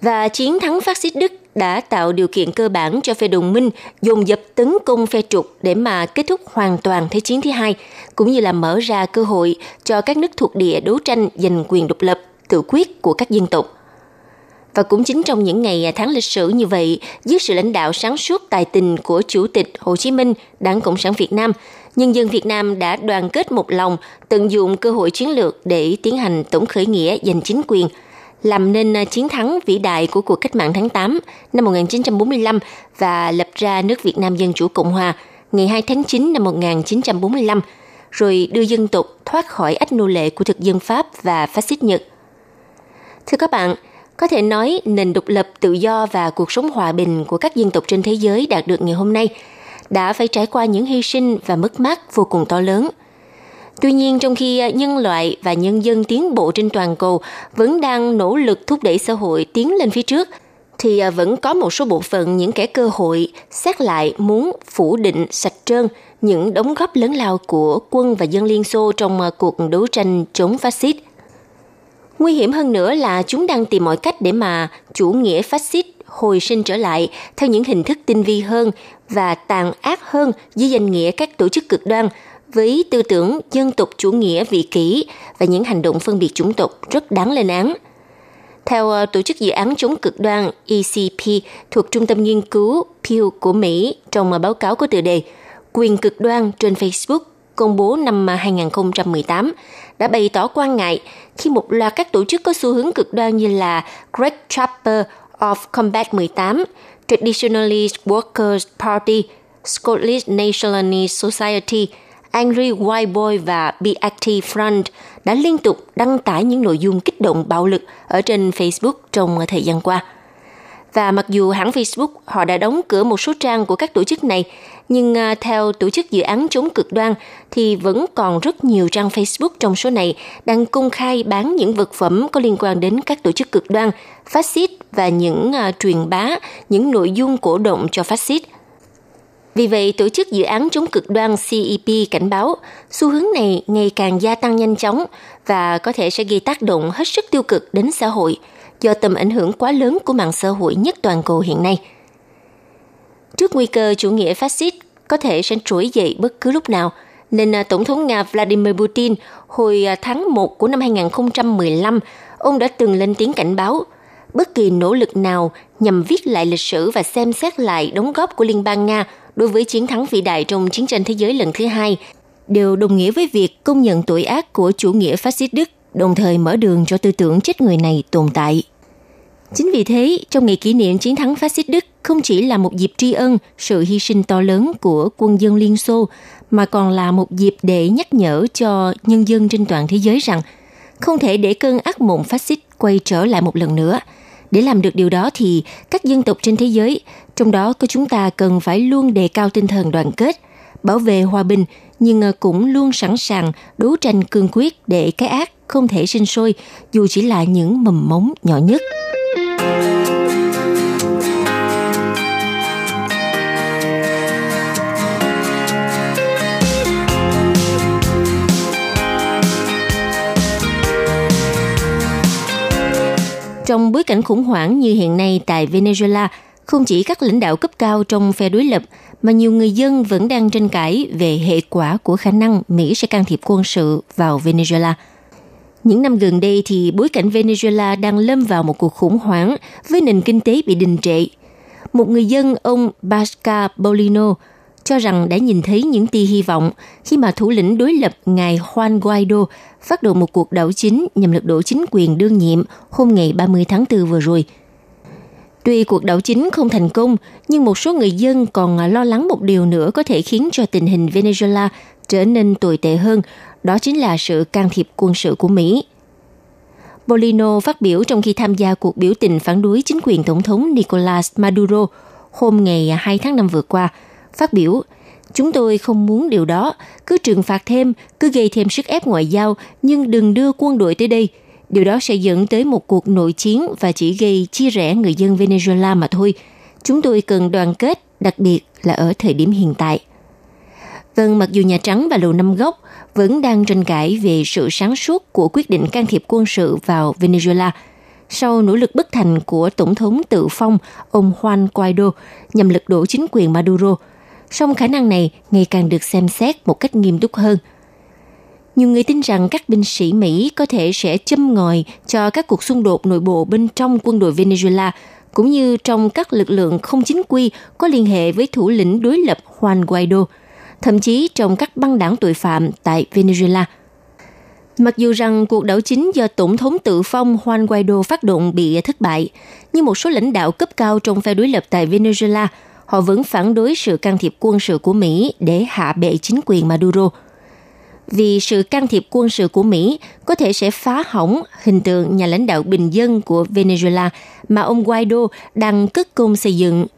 Speaker 6: Và chiến thắng phát xít Đức đã tạo điều kiện cơ bản cho phe đồng minh dồn dập tấn công phe trục để mà kết thúc hoàn toàn Thế chiến thứ hai, cũng như là mở ra cơ hội cho các nước thuộc địa đấu tranh giành quyền độc lập, tự quyết của các dân tộc. Và cũng chính trong những ngày à, tháng lịch sử như vậy, dưới sự lãnh đạo sáng suốt tài tình của Chủ tịch Hồ Chí Minh, Đảng Cộng sản Việt Nam, nhân dân Việt Nam đã đoàn kết một lòng, tận dụng cơ hội chiến lược để tiến hành tổng khởi nghĩa giành chính quyền, làm nên à, chiến thắng vĩ đại của cuộc cách mạng tháng 8 năm 1945 và lập ra nước Việt Nam Dân Chủ Cộng Hòa ngày 2 tháng 9 năm 1945, rồi đưa dân tộc thoát khỏi ách nô lệ của thực dân Pháp và phát xít Nhật. Thưa các bạn, có thể nói nền độc lập, tự do và cuộc sống hòa bình của các dân tộc trên thế giới đạt được ngày hôm nay đã phải trải qua những hy sinh và mất mát vô cùng to lớn. Tuy nhiên, trong khi nhân loại và nhân dân tiến bộ trên toàn cầu vẫn đang nỗ lực thúc đẩy xã hội tiến lên phía trước, thì vẫn có một số bộ phận những kẻ cơ hội xét lại muốn phủ định sạch trơn những đóng góp lớn lao của quân và dân Liên Xô trong cuộc đấu tranh chống phát xít. Nguy hiểm hơn nữa là chúng đang tìm mọi cách để mà chủ nghĩa phát xít hồi sinh trở lại theo những hình thức tinh vi hơn và tàn ác hơn dưới danh nghĩa các tổ chức cực đoan với tư tưởng dân tộc chủ nghĩa vị kỷ và những hành động phân biệt chủng tộc rất đáng lên án. Theo ờ, tổ chức dự án chống cực đoan ECP thuộc Trung tâm Nghiên cứu Pew của Mỹ trong ờ, báo cáo có tựa đề Quyền cực đoan trên Facebook công bố năm 2018 đã bày tỏ quan ngại khi một loạt các tổ chức có xu hướng cực đoan như là Great Trapper of Combat 18, Traditionalist Workers Party, Scottish Nationalist Society, Angry White Boy và Be Active Front đã liên tục đăng tải những nội dung kích động bạo lực ở trên Facebook trong thời gian qua. Và mặc dù hãng Facebook họ đã đóng cửa một số trang của các tổ chức này, nhưng à, theo tổ chức dự án chống cực đoan thì vẫn còn rất nhiều trang Facebook trong số này đang công khai bán những vật phẩm có liên quan đến các tổ chức cực đoan, phát xít và những uh, truyền bá những nội dung cổ động cho phát xít. Vì vậy, tổ chức dự án chống cực đoan CEP cảnh báo xu hướng này ngày càng gia tăng nhanh chóng và có thể sẽ gây tác động hết sức tiêu cực đến xã hội do tầm ảnh hưởng quá lớn của mạng xã hội nhất toàn cầu hiện nay – Trước nguy cơ chủ nghĩa phát xít có thể sẽ trỗi dậy bất cứ lúc nào, nên à, Tổng thống Nga Vladimir Putin hồi à, tháng 1 của năm 2015, ông đã từng lên tiếng cảnh báo bất kỳ nỗ lực nào nhằm viết lại lịch sử và xem xét lại đóng góp của Liên bang Nga đối với chiến thắng vĩ đại trong chiến tranh thế giới lần thứ hai đều đồng nghĩa với việc công nhận tội ác của chủ nghĩa phát xít Đức, đồng thời mở đường cho tư tưởng chết người này tồn tại. Chính vì thế, trong ngày kỷ niệm chiến thắng phát xít Đức không chỉ là một dịp tri ân sự hy sinh to lớn của quân dân Liên Xô, mà còn là một dịp để nhắc nhở cho nhân dân trên toàn thế giới rằng không thể để cơn ác mộng phát xít quay trở lại một lần nữa. Để làm được điều đó thì các dân tộc trên thế giới, trong đó có chúng ta cần phải luôn đề cao tinh thần đoàn kết, bảo vệ hòa bình nhưng ờ, cũng luôn sẵn sàng đấu tranh cương quyết để cái ác không thể sinh sôi dù chỉ là những mầm mống nhỏ nhất. Trong bối cảnh khủng hoảng như hiện nay tại Venezuela, không chỉ các lãnh đạo cấp cao trong phe đối lập, mà nhiều người dân vẫn đang tranh cãi về hệ quả của khả năng Mỹ sẽ can thiệp quân sự vào Venezuela. Những năm gần đây thì bối cảnh Venezuela đang lâm vào một cuộc khủng hoảng với nền kinh tế bị đình trệ. Một người dân ông Basca Bolino cho rằng đã nhìn thấy những tia hy vọng khi mà thủ lĩnh đối lập ngài Juan Guaido phát động một cuộc đảo chính nhằm lật đổ chính quyền đương nhiệm hôm ngày 30 tháng 4 vừa rồi. Tuy cuộc đảo chính không thành công, nhưng một số người dân còn lo lắng một điều nữa có thể khiến cho tình hình Venezuela trở nên tồi tệ hơn, đó chính là sự can thiệp quân sự của Mỹ. Bolino phát biểu trong khi tham gia cuộc biểu tình phản đối chính quyền Tổng thống Nicolas Maduro hôm ngày 2 tháng 5 vừa qua, phát biểu Chúng tôi không muốn điều đó, cứ trừng phạt thêm, cứ gây thêm sức ép ngoại giao, nhưng đừng đưa quân đội tới đây. Điều đó sẽ dẫn tới một cuộc nội chiến và chỉ gây chia rẽ người dân Venezuela mà thôi. Chúng tôi cần đoàn kết, đặc biệt là ở thời điểm hiện tại. Vâng, mặc dù Nhà Trắng và Lầu Năm Góc vẫn đang tranh cãi về sự sáng suốt của quyết định can thiệp quân sự vào Venezuela sau nỗ lực bất thành của Tổng thống tự phong ông Juan Guaido nhằm lật đổ chính quyền Maduro, song khả năng này ngày càng được xem xét một cách nghiêm túc hơn. Nhiều người tin rằng các binh sĩ Mỹ có thể sẽ châm ngòi cho các cuộc xung đột nội bộ bên trong quân đội Venezuela cũng như trong các lực lượng không chính quy có liên hệ với thủ lĩnh đối lập Juan Guaido – thậm chí trong các băng đảng tội phạm tại Venezuela. Mặc dù rằng cuộc đảo chính do Tổng thống tự phong Juan Guaido phát động bị thất bại, nhưng một số lãnh đạo cấp cao trong phe đối lập tại Venezuela họ vẫn phản đối sự can thiệp quân sự của Mỹ để hạ bệ chính quyền Maduro. Vì sự can thiệp quân sự của Mỹ có thể sẽ phá hỏng hình tượng nhà lãnh đạo bình dân của Venezuela mà ông Guaido đang cất công xây dựng –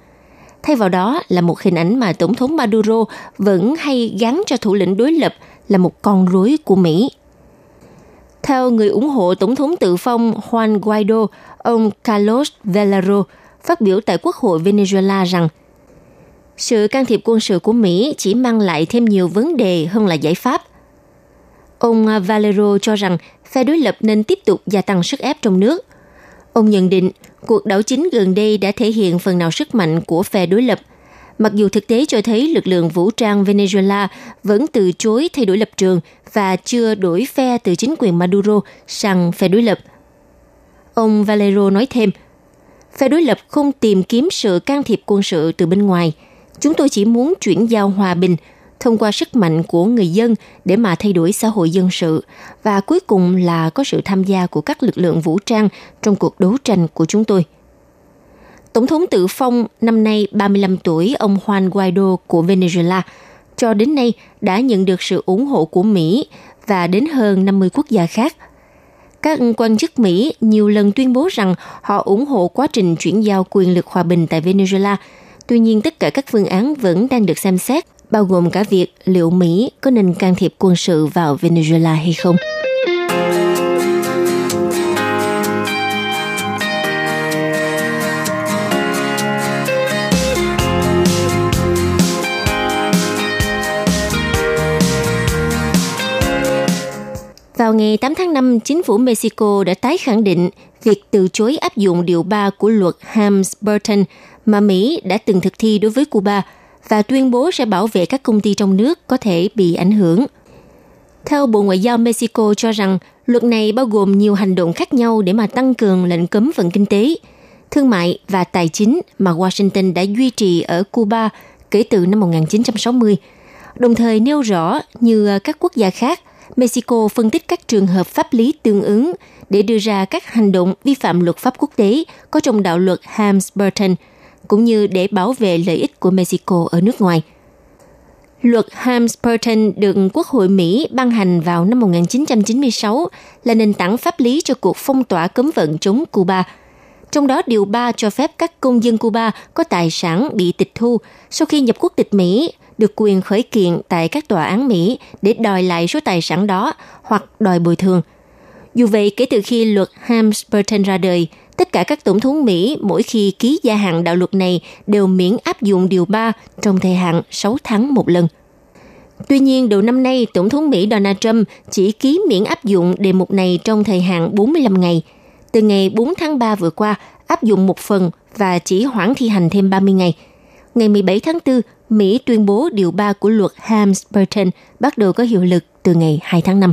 Speaker 6: Thay vào đó là một hình ảnh mà Tổng thống Maduro vẫn hay gắn cho thủ lĩnh đối lập là một con rối của Mỹ. Theo người ủng hộ Tổng thống tự phong Juan Guaido, ông Carlos Velaro phát biểu tại Quốc hội Venezuela rằng sự can thiệp quân sự của Mỹ chỉ mang lại thêm nhiều vấn đề hơn là giải pháp. Ông Valero cho rằng phe đối lập nên tiếp tục gia tăng sức ép trong nước. Ông nhận định cuộc đảo chính gần đây đã thể hiện phần nào sức mạnh của phe đối lập. Mặc dù thực tế cho thấy lực lượng vũ trang Venezuela vẫn từ chối thay đổi lập trường và chưa đổi phe từ chính quyền Maduro sang phe đối lập. Ông Valero nói thêm, phe đối lập không tìm kiếm sự can thiệp quân sự từ bên ngoài. Chúng tôi chỉ muốn chuyển giao hòa bình – thông qua sức mạnh của người dân để mà thay đổi xã hội dân sự và cuối cùng là có sự tham gia của các lực lượng vũ trang trong cuộc đấu tranh của chúng tôi. Tổng thống tự phong năm nay 35 tuổi ông Juan Guaido của Venezuela cho đến nay đã nhận được sự ủng hộ của Mỹ và đến hơn 50 quốc gia khác. Các quan chức Mỹ nhiều lần tuyên bố rằng họ ủng hộ quá trình chuyển giao quyền lực hòa bình tại Venezuela. Tuy nhiên, tất cả các phương án vẫn đang được xem xét bao gồm cả việc liệu Mỹ có nên can thiệp quân sự vào Venezuela hay không. Vào ngày 8 tháng 5, chính phủ Mexico đã tái khẳng định việc từ chối áp dụng điều 3 của luật Helms-Burton mà Mỹ đã từng thực thi đối với Cuba – và tuyên bố sẽ bảo vệ các công ty trong nước có thể bị ảnh hưởng. Theo Bộ Ngoại giao Mexico cho rằng, luật này bao gồm nhiều hành động khác nhau để mà tăng cường lệnh cấm vận kinh tế, thương mại và tài chính mà Washington đã duy trì ở Cuba kể từ năm 1960. Đồng thời nêu rõ như à, các quốc gia khác, Mexico phân tích các trường hợp pháp lý tương ứng để đưa ra các hành động vi phạm luật pháp quốc tế có trong đạo luật Hams-Burton – cũng như để bảo vệ lợi ích của Mexico ở nước ngoài. Luật Helms-Burton được Quốc hội Mỹ ban hành vào năm 1996 là nền tảng pháp lý cho cuộc phong tỏa cấm vận chống Cuba. Trong đó, Điều 3 cho phép các công dân Cuba có tài sản bị tịch thu sau khi nhập quốc tịch Mỹ được quyền khởi kiện tại các tòa án Mỹ để đòi lại số tài sản đó hoặc đòi bồi thường. Dù vậy, kể từ khi luật Helms-Burton ra đời, tất cả các tổng thống Mỹ mỗi khi ký gia hạn đạo luật này đều miễn áp dụng điều 3 trong thời hạn 6 tháng một lần. Tuy nhiên, đầu năm nay, Tổng thống Mỹ Donald Trump chỉ ký miễn áp dụng đề mục này trong thời hạn 45 ngày. Từ ngày 4 tháng 3 vừa qua, áp dụng một phần và chỉ hoãn thi hành thêm 30 ngày. Ngày 17 tháng 4, Mỹ tuyên bố điều 3 của luật Hams-Burton bắt đầu có hiệu lực từ ngày 2 tháng 5.